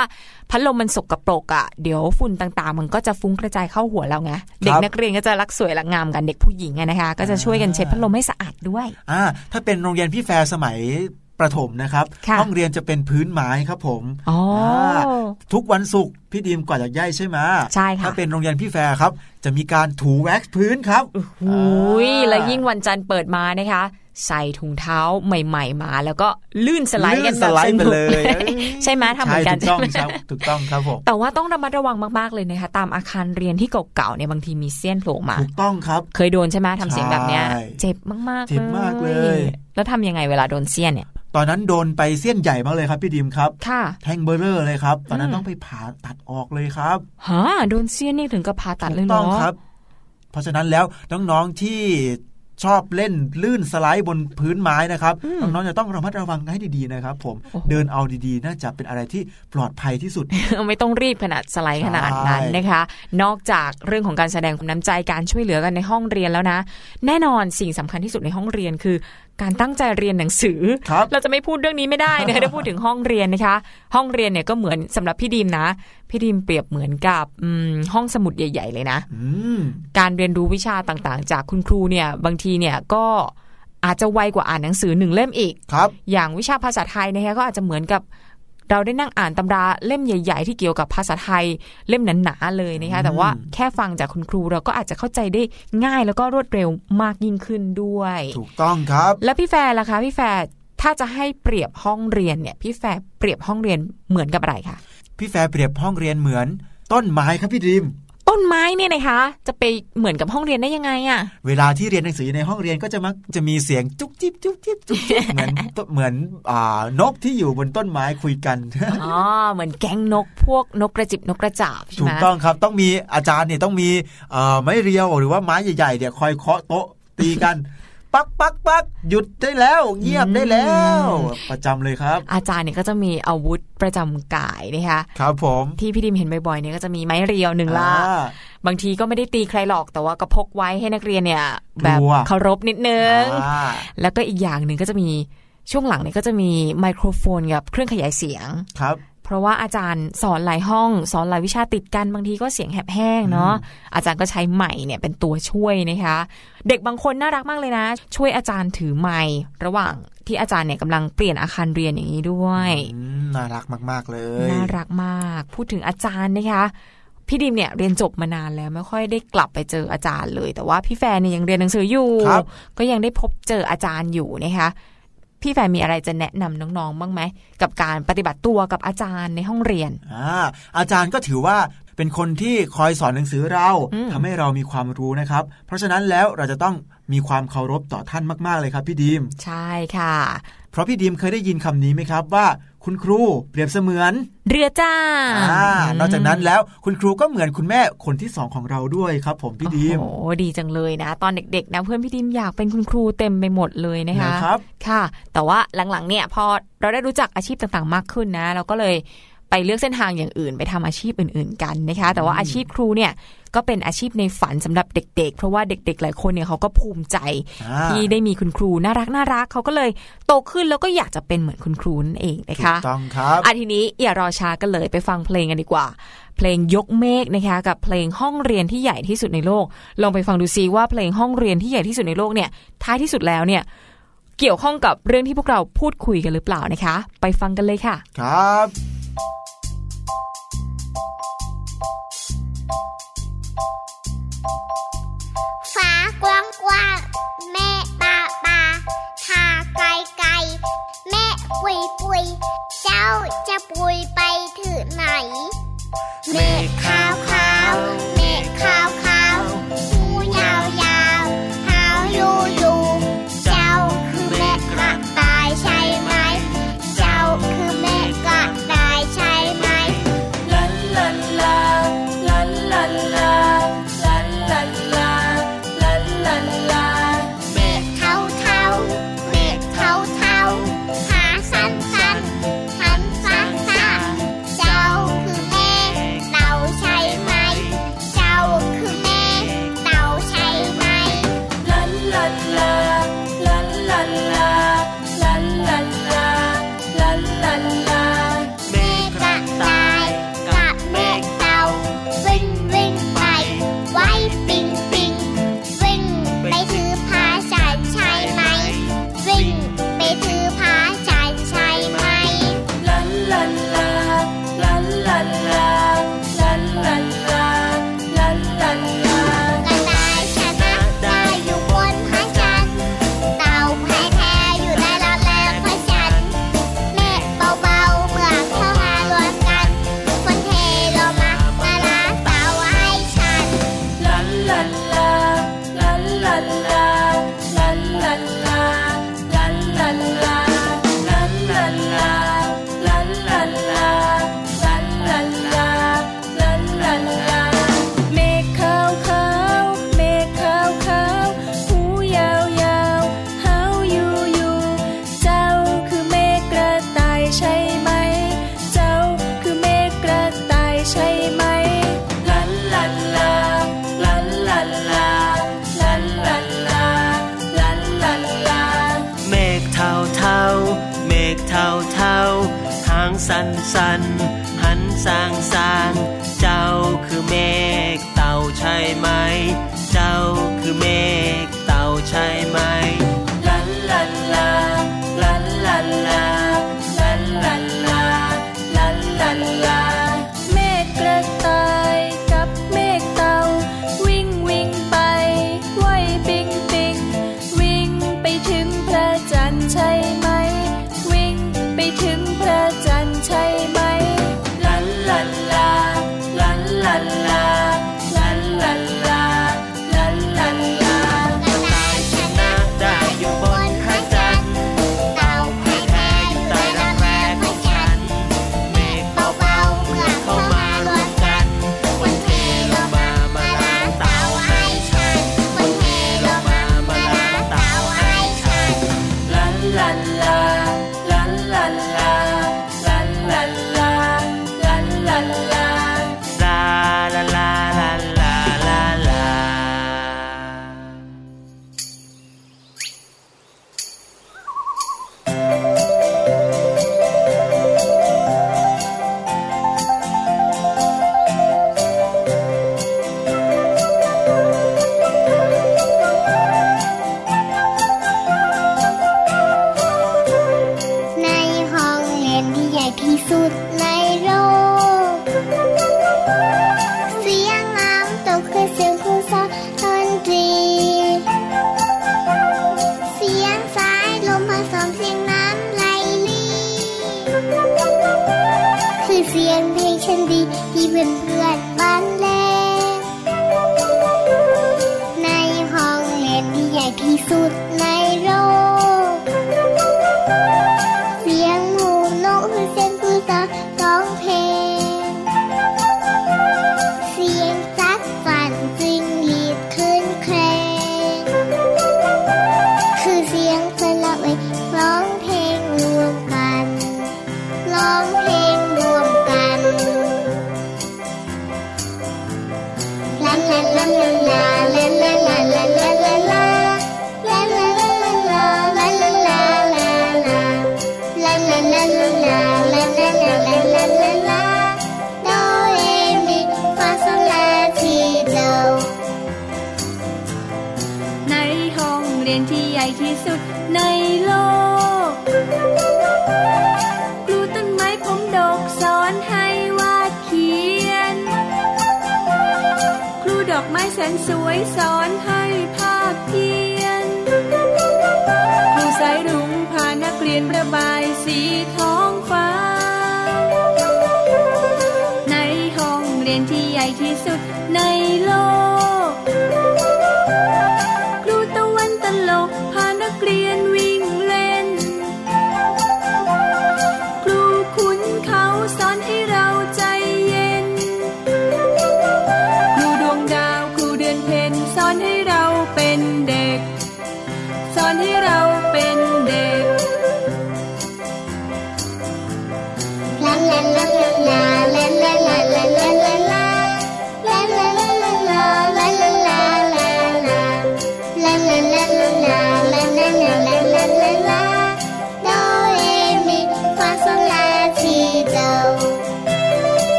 พัดลมมันสกปรกอะ่ะเดี๋ยวฝุ่นต่างๆ มันก็จะฟุ้งกระจายเข้าหัวเราไงเด็กนักเรียนก็จะรักสวยรักงามกันเด็กผู้หญิงอะนะคะ ก็จะช่วยกันเช็ดพัดลมให้สะอาดด้วยอ่าถ้าเป็นโรงเรียนพี่แฟร์สมัยประถมนะครับค่ะห้องเรียนจะเป็นพื้นไม้ครับผมอ๋ออาทุกวันศุกร์พี่ดีมกวาดหยากไย่ใช่ไหมใช่ค่ะถ้าเป็นโรงเรียนพี่แฟร์ครับ จะมีการถูแว็กซ์พื้นครับหุยแล้วยิ่งวันจันทร์เปิดมานะคะ ใส่ถุงเท้าใหม่ ๆ มา แล้วก็ลื่นสไลด์กันลื่แบบสไลสด์ไปนุกเลยใช่ไหมทำเหมือนกันใช่ถูกต้องใช่ครับไหมถูกต้องครับผมแต่ว่าต้องระมัดระวังมากๆเลยนะคะตามอาคารเรียนที่เก่าๆเนี่ยบางทีมีเสี้ยนโผล่มาถูกต้องครับ เคยโดนใช่ไหมทำเสียงแบบเนี้ยใช่เจ็บมากๆเจ็บมากเลย แล้วทำยังไงเวลาโดนเสี้ยนเนี่ยตอนนั้นโดนไปเส้นใหญ่มากเลยครับพี่ดิมครับค่ะแท่งเบอร์เรอร์เลยครับ ตอนนั้นอืมต้องไปผ่าตัดออกเลยครับฮะโดนเสี้ยนนี่ถึงกับผ่าตัดเลยเหรต้อองครับ เพราะฉะนั้นแล้วน้องๆที่ ชอบเล่นลื่นสไลด์บนพื้นไม้นะครับอืมน้องๆจะต้องระมัดระวังให้ดีๆนะครับ ผมโอ้โหเดินเอาดีๆ น่าจะเป็นอะไรที่ปลอดภัยที่สุด ไม่ต้องรีบขนาดสไลด์ขนาดนั้นใช่นะคะ นอกจากเรื่องของการแสดงความน้ำใจการช่วยเหลือกันในห้องเรียนแล้วนะ แน่นอนสิ่งสำคัญที่สุดในห้องเรียนคือ การตั้งใจเรียนหนังสือครับเราจะไม่พูดเรื่องนี้ไม่ได้นะคะได้พูดถึงห้องเรียนนะคะ ห้องเรียนเนี่ยก็เหมือนสำหรับพี่ดีมนะ พี่ดีมเปรียบเหมือนกับอืมห้องสมุดใหญ่ ๆ เลยนะอืมการเรียนรู้วิชาต่างๆ จากคุณครูเนี่ย บางทีเนี่ยก็อาจจะไวกว่าอ่านหนังสือหนึ่งเล่มอีกครับ อย่างวิชาภาษาไทยนะคะก็อาจจะเหมือนกับ เราได้นั่งอ่านตำราเล่มใหญ่ ๆ ที่เกี่ยวกับภาษาไทยเล่มหนาๆเลยนะคะแต่ว่าแค่ฟังจากคุณครูเราก็อาจจะเข้าใจได้ง่ายแล้วก็รวดเร็วมากยิ่งขึ้นด้วย ถูกต้องครับ แล้วพี่แฟร์ล่ะคะพี่แฟร์ถ้าจะให้เปรียบห้องเรียนเนี่ยพี่แฟร์เปรียบห้องเรียนเหมือนกับอะไรคะพี่แฟร์เปรียบห้องเรียนเหมือนต้นไม้ครับพี่ดิม ต้นไม้เนี่ยนะคะจะไปเหมือนกับห้องเรียนได้ยังไงอะเวลาที่เรียนหนังสือในห้องเรียนก็จะมักจะมีเสียงจุ๊บจิ๊บจุ๊บจิ๊บจุ๊บจิ๊บเหมือนเหมือนนกที่อยู่บนต้นไม้คุยกันอ๋อเหมือนแก๊งนกพวกนกกระจิบนกกระจาบใช่ไหมถูกต้องครับต้องมีอาจารย์เนี่ยต้องมีไม้เรียวหรือว่าไม้ใหญ่ๆเนี่ยคอยเคาะโต๊ะตีกัน ปักปักปักหยุดได้แล้วเงียบได้แล้ว ประจำเลยครับ อาจารย์เนี่ยก็จะมีอาวุธประจำกายนะคะครับผมที่พี่ดิมเห็นบ่อยๆเนี่ยก็จะมีไม้เรียวหนึ่งล่าอ่าบางทีก็ไม่ได้ตีใครหรอกแต่ว่าก็พกไว้ให้นักเรียนเนี่ย แบบกลัวเคารพนิดนึงอ่าแล้วก็อีกอย่างหนึ่งก็จะมีช่วงหลังเนี่ยก็จะมีไมโครโฟนกับเครื่องขยายเสียงครับ เพราะว่าอาจารย์สอนหลายห้อง สอนหลายวิชาติดกันบางทีก็เสียงแหบแห้งเนาะอาจารย์ก็ใช้ไมค์เนี่ยเป็นตัวช่วยนะคะ เด็กบางคนน่ารักมากเลยนะ ช่วยอาจารย์ถือไมค์ระหว่างที่อาจารย์เนี่ยกำลังเปลี่ยนอาคารเรียนอย่างนี้ด้วยอืมน่ารักมาก ๆ เลยน่ารักมาก พูดถึงอาจารย์นะคะพี่ดิมเนี่ยเรียนจบมานานแล้วไม่ค่อยได้กลับไปเจออาจารย์เลย แต่ว่าพี่แฟนเนี่ยยังเรียนหนังสืออยู่ครับก็ยังได้พบเจออาจารย์อยู่นะคะ พี่แฟนมีอะไรจะแนะนำน้องๆบ้างไหมกับการปฏิบัติตัวกับอาจารย์ในห้องเรียนอ่าอาจารย์ก็ถือว่าเป็นคนที่คอยสอนหนังสือเราอืมทำให้เรามีความรู้นะครับ เพราะฉะนั้นแล้วเราจะต้องมีความเคารพต่อท่านมาก ๆเลยครับพี่ดีม ใช่ค่ะ เพราะพี่ดีมเคยได้ยินคำนี้ไหมครับว่า คุณครูเปรียบเสมือน เรือจ้าอ่านอกจากนั้นแล้วคุณครูก็เหมือนคุณแม่คนที่สองของเราด้วยครับ ผมพี่ดีมโอ้โหดีจังเลยนะ ตอนเด็กๆนะเพื่อนพี่ดิมอยากเป็นคุณครูเต็มไปหมดเลยนะคะนะครับ ค่ะ แต่ว่าหลังๆเนี่ยพอเราได้รู้จักอาชีพต่างๆมากขึ้นนะ เราก็เลย ไปเลือกเส้นทางอย่างอื่น ไปทำอาชีพอื่น ๆกันนะคะ แต่ว่าอาชีพครูเนี่ยก็เป็นอาชีพในฝันสำหรับเด็ก ๆ เพราะว่าเด็ก ๆ หลายคนเนี่ยเขาก็ภูมิใจอ่าที่ได้มีคุณครูน่ารักน่ารักเขาก็เลยโตขึ้นแล้วก็อยากจะเป็นเหมือนคุณครูนั่นเองนะถูคะกต้องครับอะทีนี้อย่ารอช้ากันเลยไปฟังเพลงกันดีกว่า เพลงยกเมฆนะคะ กับเพลงห้องเรียนที่ใหญ่ที่สุดในโลก ลองไปฟังดูซิว่าเพลงห้องเรียนที่ใหญ่ที่สุดในโลกเนี่ยท้ายที่สุดแล้วเนี่ยเกี่ยวข้องกับเรื่องที่พวกเราพูดคุยกันหรือเปล่านะคะ ไปฟังกันเลยค่ะ ครับ ฟ้ากว้างกว้างแม่ปาปาทาไกลไกลแม่ปุยปุยเจ้าจะปุยไปถึงไหน เมฆขาวขาวเมฆขาวขาว เมฆเทาเทาเมฆเทาเทาหางสันสันหันสางสางเจ้าคือเมฆเต่าใช่ไหม ให้เราเป็นเด็ก สอนให้เรา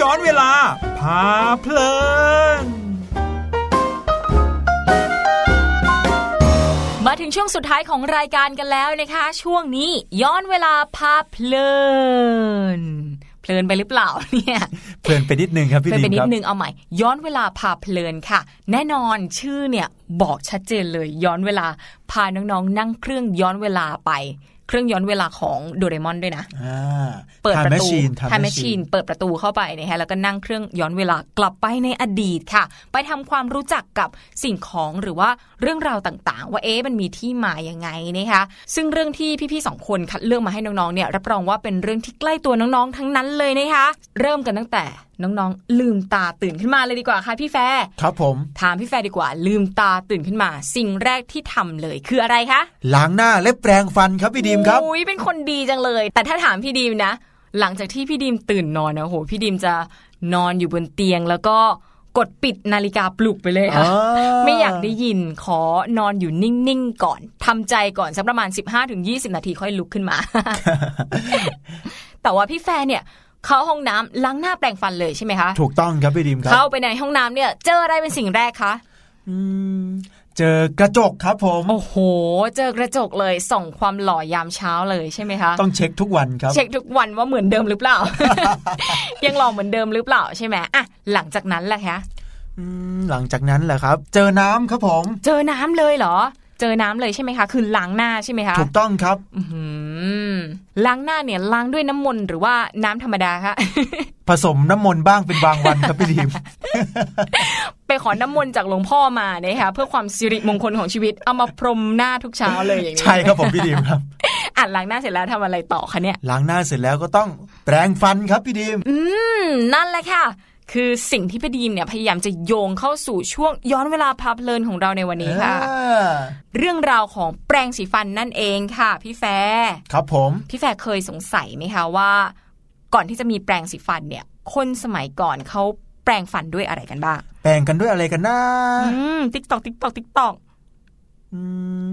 ย้อนเวลาพาเพลิน ถึงช่วงสุดท้ายของรายการกันแล้วนะคะ ช่วงนี้ย้อนเวลาพาเพลินเพลินไปหรือเปล่าเนี่ยเพลินไปนิดนึงครับพี่เพลินดิไปมนิคดรับนึงเอาใหม่ ย้อนเวลาพาเพลินค่ะ แน่นอนชื่อเนี่ยบอกชัดเจนเลย ย้อนเวลาพาน้องๆ นั่งเครื่องย้อนเวลาไป เครื่องย้อนเวลาของโดเรมอนด้วยนะอ่าเปิดประตูชีนท m มชชีนเปิดประตูเข้าไปนะฮะแล้วก็นั่งเครื่องย้อนเวลากลับไปในอดีตค่ะ ไปทำความรู้จักกับสิ่งของหรือว่าเรื่องราวต่างๆ ว่าเอ๊ะมันมีที่มายังไงนะคะซึ่งเรื่องที่พี่ๆสองคนคัดเลือกมาให้น้องๆเนี่ยรับรองว่าเป็นเรื่องที่ใกล้ตัวน้องๆทั้งนั้นเลยนะคะเริ่มกันตั้งแต่ น้องๆ ลืมตาตื่นขึ้นมาเลยดีกว่าค่ะพี่แฟร์ครับผม ถามพี่แฟร์ดีกว่า ลืมตาตื่นขึ้นมา สิ่งแรกที่ทำเลยคืออะไรคะล้างหน้าและแปรงฟันครับพี่ดิมครับอุ้ยเป็นคนดีจังเลย แต่ถ้าถามพี่ดีมนะ หลังจากที่พี่ดีมตื่นนอนนะโหพี่ดีมจะนอนอยู่บนเตียงแล้วก็กดปิดนาฬิกาปลุกไปเลยค่ะอ่าไม่อยากได้ยินขอนอนอยู่นิ่ง ๆ ก่อนทำใจก่อนสักประมาณ 15-20 นาทีค่อยลุกขึ้นมา แต่ว่าพี่แฟนเนี่ย เข้าห้องน้ำล้างหน้าแปรงฟันเลยใช่ไหมคะ ถูกต้องครับพี่ดิมครับ เข้าไปในห้องน้ำเนี่ย เจออะไรเป็นสิ่งแรกคะอืมเจอกระจกครับผม โอ้โห เจอกระจกเลยส่องความหล่อยามเช้าเลยใช่ไหมคะ ต้องเช็คทุกวันครับ เช็คทุกวันว่าเหมือนเดิมหรือเปล่า ยังหล่อเหมือนเดิมหรือเปล่าใช่ไหมอะหลังจากนั้นแหละคะอืมหลังจากนั้นแหละครับ เจอน้ำครับผม เจอน้ำเลยเหรอ เจอน้ำเลยใช่ไหมคะ คือล้างหน้าใช่ไหมคะ ถูกต้องครับอื้อหือล้างหน้าเนี่ยล้างด้วยน้ำมนต์หรือว่าน้ำธรรมดาคะผสมน้ำมนต์บ้างเป็นบางวันครับพี่ดีมไปขอน้ำมนต์จากหลวงพ่อมานะคะเพื่อความสิริมงคลของชีวิตเอามาพรมหน้าทุกเช้าเลยอย่างนี้ใช่ครับผมพี่ดีมครับอ่าล้างหน้าเสร็จแล้วทำอะไรต่อคะเนี่ยล้างหน้าเสร็จแล้วก็ต้องแปรงฟันครับพี่ดีมอืมนั่นแหละค่ะ คือสิ่งที่พี่ดีมเนี่ยพยายามจะโยงเข้าสู่ช่วงย้อนเวลาพาเพลินของเราในวันนี้ค่ะอ่าเรื่องราวของแปรงสีฟันนั่นเองค่ะ พี่แฟร์ครับผม พี่แฟร์เคยสงสัยไหมคะว่า ก่อนที่จะมีแปรงสีฟันเนี่ย คนสมัยก่อนเขาแปรงฟันด้วยอะไรกันบ้าง แปรงกันด้วยอะไรกันนะอืมติ๊กตอกติ๊กตอกติ๊กตอกอืม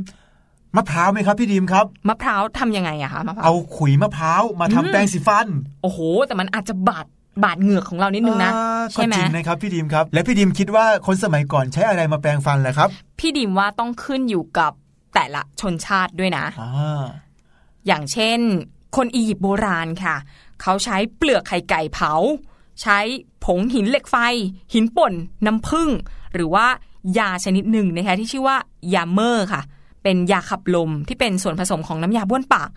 มะพร้าวไหมครับพี่ดีมครับมะพร้าวทำยังไงอะคะมะพร้าวเอาขุยมะพร้าวมาทำอืมแปรงสีฟัน โอ้โห แต่มันอาจจะบาด บาดเหงือกของเรานิดนึงนะอ่าใช่ไหมก็จริงนะครับพี่ดีมครับ และพี่ดีมคิดว่าคนสมัยก่อนใช้อะไรมาแปรงฟันล่ะครับ พี่ดิมว่าต้องขึ้นอยู่กับแต่ละชนชาติด้วยนะอ่าอย่างเช่น คนอียิปต์โบราณค่ะ เขาใช้เปลือกไข่ไก่เผา ใช้ผงหินเหล็กไฟ หินป่น น้ำผึ้งหรือว่ายาชนิดหนึ่งนะคะที่ชื่อว่ายาเมอร์ค่ะ เป็นยาขับลมที่เป็นส่วนผสมของน้ำยาบ้วนปาก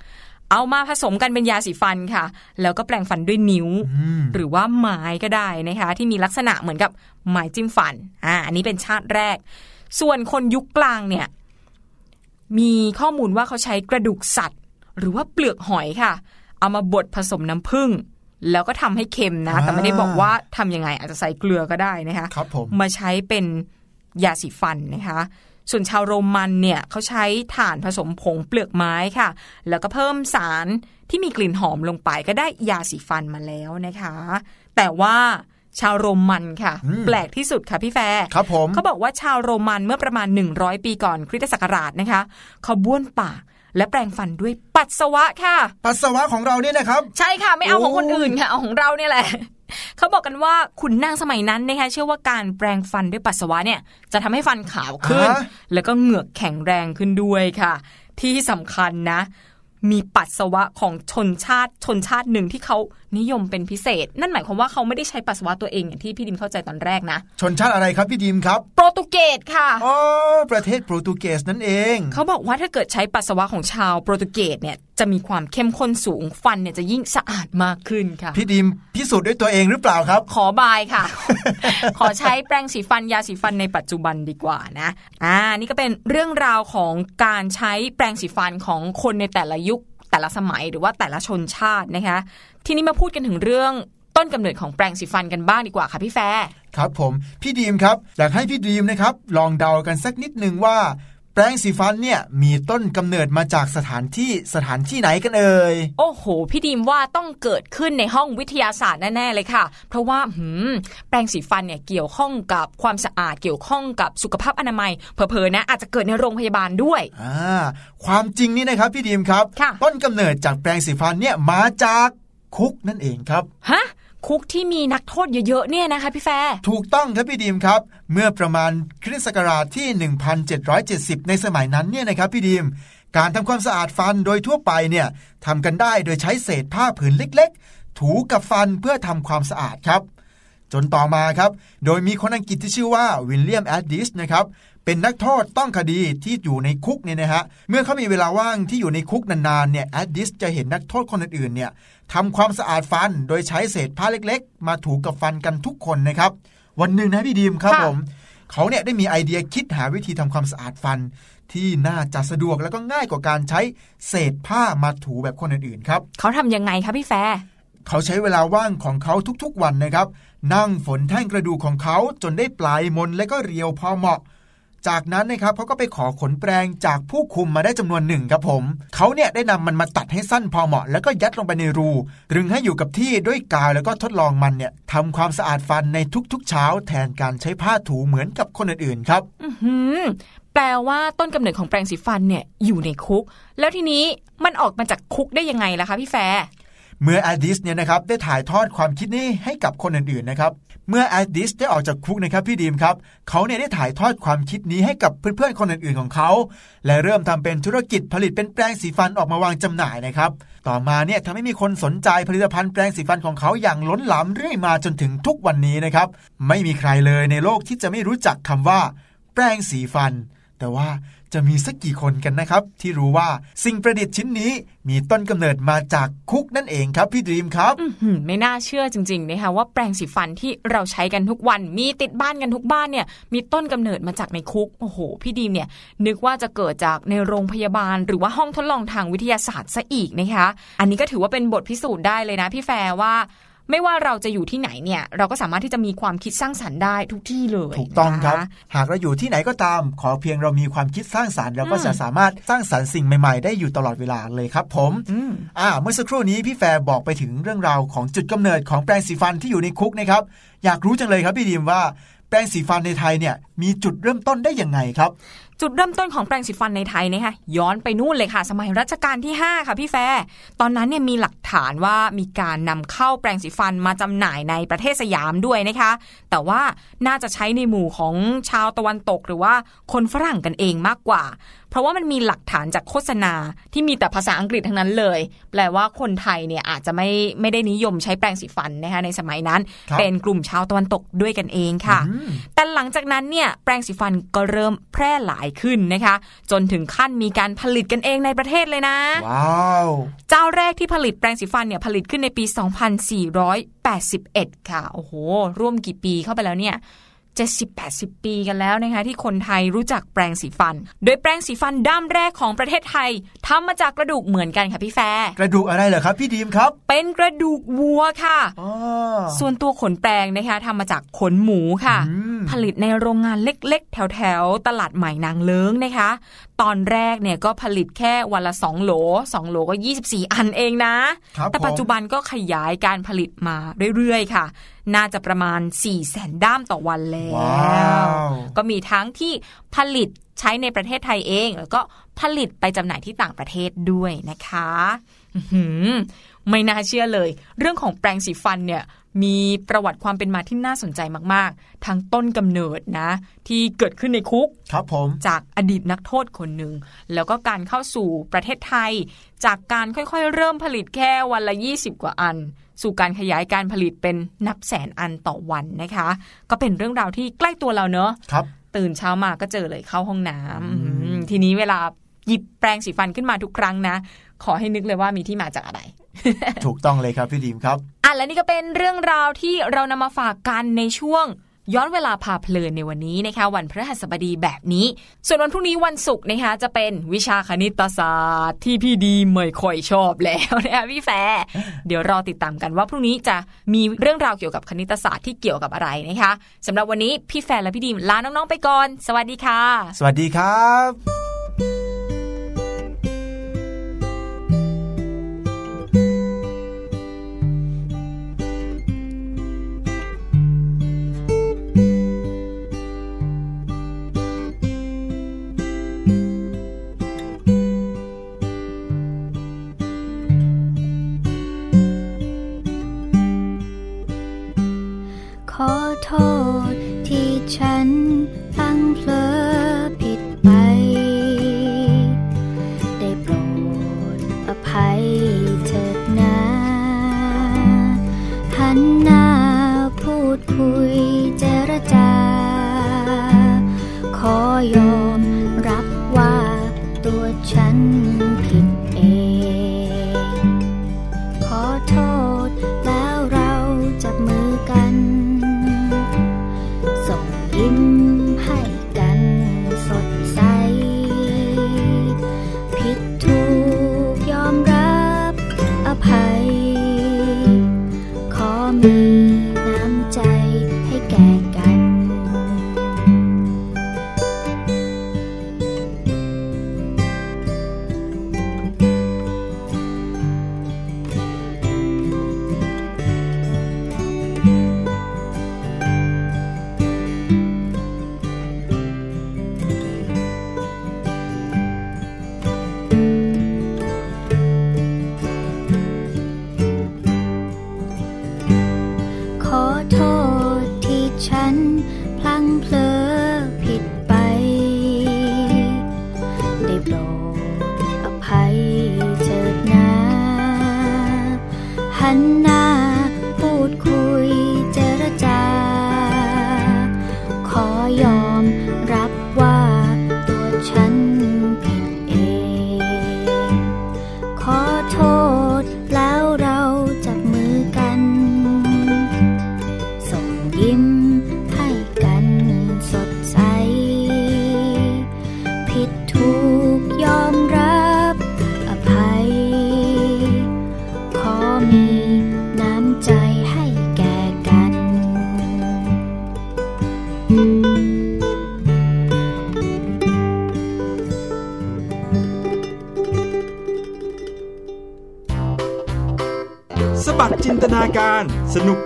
เอามาผสมกันเป็นยาสีฟันค่ะ แล้วก็แปรงฟันด้วยนิ้วอืมหรือว่าไม้ก็ได้นะคะ ที่มีลักษณะเหมือนกับไม้จิ้มฟันอ่าอันนี้เป็นชาติแรก ส่วนคนยุคกลางเนี่ย มีข้อมูลว่าเขาใช้กระดูกสัตว์ หรือว่าเปลือกหอยค่ะ เอามาบดผสมน้ำผึ้งแล้วก็ทำให้เค็มนะ แต่ไม่ได้บอกว่าทำยังไงอาจจะใส่เกลือก็ได้นะคะครับผมมาใช้เป็นยาสีฟันนะคะ ส่วนชาวโรมันเนี่ยเขาใช้ถ่านผสมผงเปลือกไม้ค่ะ แล้วก็เพิ่มสารที่มีกลิ่นหอมลงไปก็ได้ยาสีฟันมาแล้วนะคะ แต่ว่าชาวโรมันค่ะอืมแปลกที่สุดค่ะพี่แฟร์ครับผมเขาบอกว่าชาวโรมันเมื่อประมาณ 100 ปีก่อนคริสตศักราชนะคะเขาบ้วนปากและแปรงฟันด้วยปัสสาวะค่ะ ปัสสาวะของเราเนี่ยนะครับ ใช่ค่ะไม่เอาของโอ้คนอื่นค่ะเอาของเราเนี่ยแหละ เขาบอกกันว่าขุนนางสมัยนั้นนะคะเชื่อว่าการแปรงฟันด้วยปัสสาวะเนี่ยจะทำให้ฟันขาวขึ้นอ่าแล้วก็เหงือกแข็งแรงขึ้นด้วยค่ะ ที่สำคัญนะ มีปัสสาวะของชนชาติชนชาติหนึ่งที่เขา นิยมเป็นพิเศษ นั่นหมายความว่าเขาไม่ได้ใช้ปัสสาวะตัวเองอย่างที่พี่ดิมเข้าใจตอนแรกนะ ชนชาติอะไรครับพี่ดีมครับ โปรตุเกสค่ะอ๋อประเทศโปรตุเกสนั่นเอง เขาบอกว่าถ้าเกิดใช้ปัสสาวะของชาวโปรตุเกสเนี่ยจะมีความเข้มข้นสูงฟันเนี่ยจะยิ่งสะอาดมากขึ้นค่ะ พี่ดีมพิสูจน์ด้วยตัวเองหรือเปล่าครับ ขอบายค่ะ ขอใช้แปรงสีฟันยาสีฟันในปัจจุบันดีกว่านะอ่านี่ก็เป็นเรื่องราวของการใช้แปรงสีฟันของคนในแต่ละยุค แต่ละสมัยหรือว่าแต่ละชนชาตินะคะ ทีนี้มาพูดกันถึงเรื่องต้นกำเนิดของแปรงสีฟันกันบ้างดีกว่าค่ะพี่แฟร์ครับผม พี่ดีมครับ อยากให้พี่ดีมนะครับ ลองเดากันสักนิดนึงว่า แปรงสีฟันเนี่ยมีต้นกำเนิดมาจากสถานที่สถานที่ไหนกันเอ่ย โอ้โห พี่ดีมว่าต้องเกิดขึ้นในห้องวิทยาศาสตร์แน่ๆเลยค่ะ เพราะว่าหืมแปรงสีฟันเนี่ยเกี่ยวข้องกับความสะอาดเกี่ยวข้องกับสุขภาพอนามัยเผลอๆนะอาจจะเกิดในโรงพยาบาลด้วยอ่าความจริงนี่นะครับพี่ดีมครับค่ะต้นกำเนิดจากแปรงสีฟันเนี่ยมาจากคุกนั่นเองครับ ฮะ คุกที่มีนักโทษเยอะๆเนี่ยนะคะพี่แฟร์ถูกต้องครับพี่ดีมครับ เมื่อประมาณคริสต์ศักราชที่ 1770 ในสมัยนั้นเนี่ยนะครับพี่ดีม การทำความสะอาดฟันโดยทั่วไปเนี่ยทำกันได้โดยใช้เศษผ้าผืนเล็กๆ ถูกับฟันเพื่อทำความสะอาดครับ จนต่อมาครับ โดยมีคนอังกฤษที่ชื่อว่าวิลเลียมแอดดิสนะครับ เป็นนักโทษต้องคดีที่อยู่ในคุกเนี่ยนะฮะเมื่อเขามีเวลาว่างที่อยู่ในคุกนานๆเนี่ยแอดดิสจะเห็นนักโทษคนอื่นๆเนี่ยทำความสะอาดฟันโดยใช้เศษผ้าเล็กๆ มาถูกับฟันกันทุกคนนะครับ วันหนึ่งนะพี่ดีมครับค่ะผมเขาเนี่ยได้มีไอเดียคิดหาวิธีทำความสะอาดฟัน ที่น่าจะสะดวกแล้วก็ง่ายกว่าการใช้เศษผ้ามาถูแบบคนอื่นๆครับเขาทำยังไงคะพี่แฟร์เขาใช้เวลาว่างของเขาทุกๆวันนะครับ นั่งฝนแท่งกระดูกของเขาจนได้ปลายมนและก็เรียวพอเหมาะ จากนั้นนะครับเขาก็ไปขอขนแปรงจากผู้คุมมาได้จำนวนหนึ่งครับผมเขาเนี่ยได้นำมันมาตัดให้สั้นพอเหมาะ แล้วก็ยัดลงไปในรูรึงให้อยู่กับที่ด้วยกาวแล้วก็ทดลองมันเนี่ยทำความสะอาดฟันในทุกๆ เช้า แทนการใช้ผ้าถูเหมือนกับคนอื่นๆครับอือหือแปลว่าต้นกำเนิดของแปรงสีฟันเนี่ยอยู่ในคุก แล้วทีนี้มันออกมาจากคุกได้ยังไงล่ะคะพี่แฟ เมื่ออดดิสเนี่ยนะครับได้ถ่ายทอดความคิดนี้ให้กับคนอื่นๆนะครับเมื่ออดดิสได้ออกจากคุกนะครับพี่ดีมครับเขาเนี่ยได้ถ่ายทอดความคิดนี้ให้กับเพื่อนๆคนอื่นๆของเขา และเริ่มทำเป็นธุรกิจผลิตเป็นแปรงสีฟันออกมาวางจำหน่ายนะครับต่อมาเนี่ยทำให้มีคนสนใจผลิตภัณฑ์แปรงสีฟันของเขาอย่างล้นหลามเรื่อยมาจนถึงทุกวันนี้นะครับไม่มีใครเลยในโลกที่จะไม่รู้จักคำว่า แปรงสีฟัน แต่ว่า จะมีสักกี่คนกันนะครับ ที่รู้ว่าสิ่งประดิษฐ์ชิ้นนี้มีต้นกำเนิดมาจากคุกนั่นเองครับพี่ดีมครับอื้อหือไม่น่าเชื่อจริงๆนะคะว่าแปรงสีฟันที่เราใช้กันทุกวัน มีติดบ้านกันทุกบ้านเนี่ย มีต้นกำเนิดมาจากในคุกโอ้โห พี่ดีมเนี่ย นึกว่าจะเกิดจากในโรงพยาบาล หรือว่าห้องทดลองทางวิทยาศาสตร์ซะอีกนะคะ อันนี้ก็ถือว่าเป็นบทพิสูจน์ได้เลยนะพี่แฟว่า ไม่ว่าเราจะอยู่ที่ไหนเนี่ยเราก็สามารถที่จะมีความคิดสร้างสรรค์ได้ทุกที่เลยถูกต้องครับนะหากเราอยู่ที่ไหนก็ตาม ขอเพียงเรามีความคิดสร้างสรรค์เราก็จะสามารถสร้างสรรค์สิ่งใหม่ๆ ได้อยู่ตลอดเวลาเลยครับ ผมอืมอ่าเมื่อสักครู่นี้พี่แฟร์บอกไปถึงเรื่องราวของจุดกำเนิดของแปรงสีฟันที่อยู่ในคุกนะครับอยากรู้จังเลยครับพี่ดีมว่าแปรงสีฟันในไทยเนี่ยมีจุดเริ่มต้นได้ยังไงครับ จุดเริ่มต้นของแปรงสีฟันในไทยนะคะย้อนไปนู่นเลยค่ะ สมัยรัชกาลที่ 5 ค่ะพี่แฟร์ตอนนั้นเนี่ยมีหลักฐานว่ามีการนำเข้าแปรงสีฟันมาจำหน่ายในประเทศสยามด้วยนะคะ แต่ว่าน่าจะใช้ในหมู่ของชาวตะวันตกหรือว่าคนฝรั่งกันเองมากกว่า เพราะว่ามันมีหลักฐานจากโฆษณาที่มีแต่ภาษาอังกฤษทั้งนั้นเลย แปลว่าคนไทยเนี่ยอาจจะไม่ไม่ได้นิยมใช้แปรงสีฟันนะคะในสมัยนั้นครับเป็นกลุ่มชาวตะวันตกด้วยกันเองค่ะอืมแต่หลังจากนั้นเนี่ยแปรงสีฟันก็เริ่มแพร่หลายขึ้นนะคะ จนถึงขั้นมีการผลิตกันเองในประเทศเลยนะว้าวเจ้าแรกที่ผลิตแปรงสีฟันเนี่ยผลิตขึ้นในปี 2481 ค่ะโอ้โหร่วมกี่ปีเข้าไปแล้วเนี่ย 70-80 ปีกันแล้วนะคะที่คนไทยรู้จักแปรงสีฟัน โดยแปรงสีฟันด้ามแรกของประเทศไทยทำมาจากกระดูกเหมือนกันค่ะพี่แฟร์กระดูกอะไรเหรอครับพี่ดีมครับ เป็นกระดูกวัวค่ะอ๋อส่วนตัวขนแปรงนะคะทำมาจากขนหมูค่ะอืมผลิตในโรงงานเล็กๆ แถวๆ ตลาดใหม่นางเลิ้งนะคะ ตอนแรกเนี่ยก็ผลิตแค่วันละ 2 โหล 2 โหลก็ 24 อันเองนะครับแต่ปัจจุบันก็ขยายการผลิตมาเรื่อยๆ ค่ะ น่าจะประมาณ4แสนด้ามต่อวันแล้ว้าววก็มีทั้งที่ผลิตใช้ในประเทศไทยเอง แล้วก็ผลิตไปจำหน่ายที่ต่างประเทศด้วยนะคะอื้อหือไม่น่าเชื่อเลย เรื่องของแปรงสีฟันเนี่ย มีประวัติความเป็นมาที่น่าสนใจมากๆ ทั้งต้นกำเนิดนะ ที่เกิดขึ้นในคุกครับผมจากอดีตนักโทษคนหนึ่ง แล้วก็การเข้าสู่ประเทศไทย จากการค่อยๆ เริ่มผลิตแค่วันละ 20 กว่าอัน สู่การขยายการผลิตเป็นนับแสนอันต่อวันนะคะ ก็เป็นเรื่องราวที่ใกล้ตัวเราเนอะครับ ตื่นเช้ามาก็เจอเลยเข้าห้องน้ำอืมทีนี้เวลาหยิบแปรงสีฟันขึ้นมาทุกครั้งนะ ขอให้นึกเลยว่ามีที่มาจากอะไร ถูกต้องเลยครับพี่ดีมครับ อะและนี่ก็เป็นเรื่องราวที่เรานำมาฝากกันในช่วงย้อนเวลาพาเพลินในวันนี้นะคะ วันพฤหัสบดีแบบนี้ ส่วนวันพรุ่งนี้วันศุกร์นะคะ จะเป็นวิชาคณิตศาสตร์ที่พี่ดีมไม่ค่อยชอบแล้วนะคะพี่แฟร์เดี๋ยวรอติดตามกันว่าพรุ่งนี้จะมีเรื่องราวเกี่ยวกับคณิตศาสตร์ที่เกี่ยวกับอะไรนะคะสำหรับวันนี้พี่แฟร์และพี่ดีมลาน้องๆไปก่อน สวัสดีค่ะ สวัสดีครับ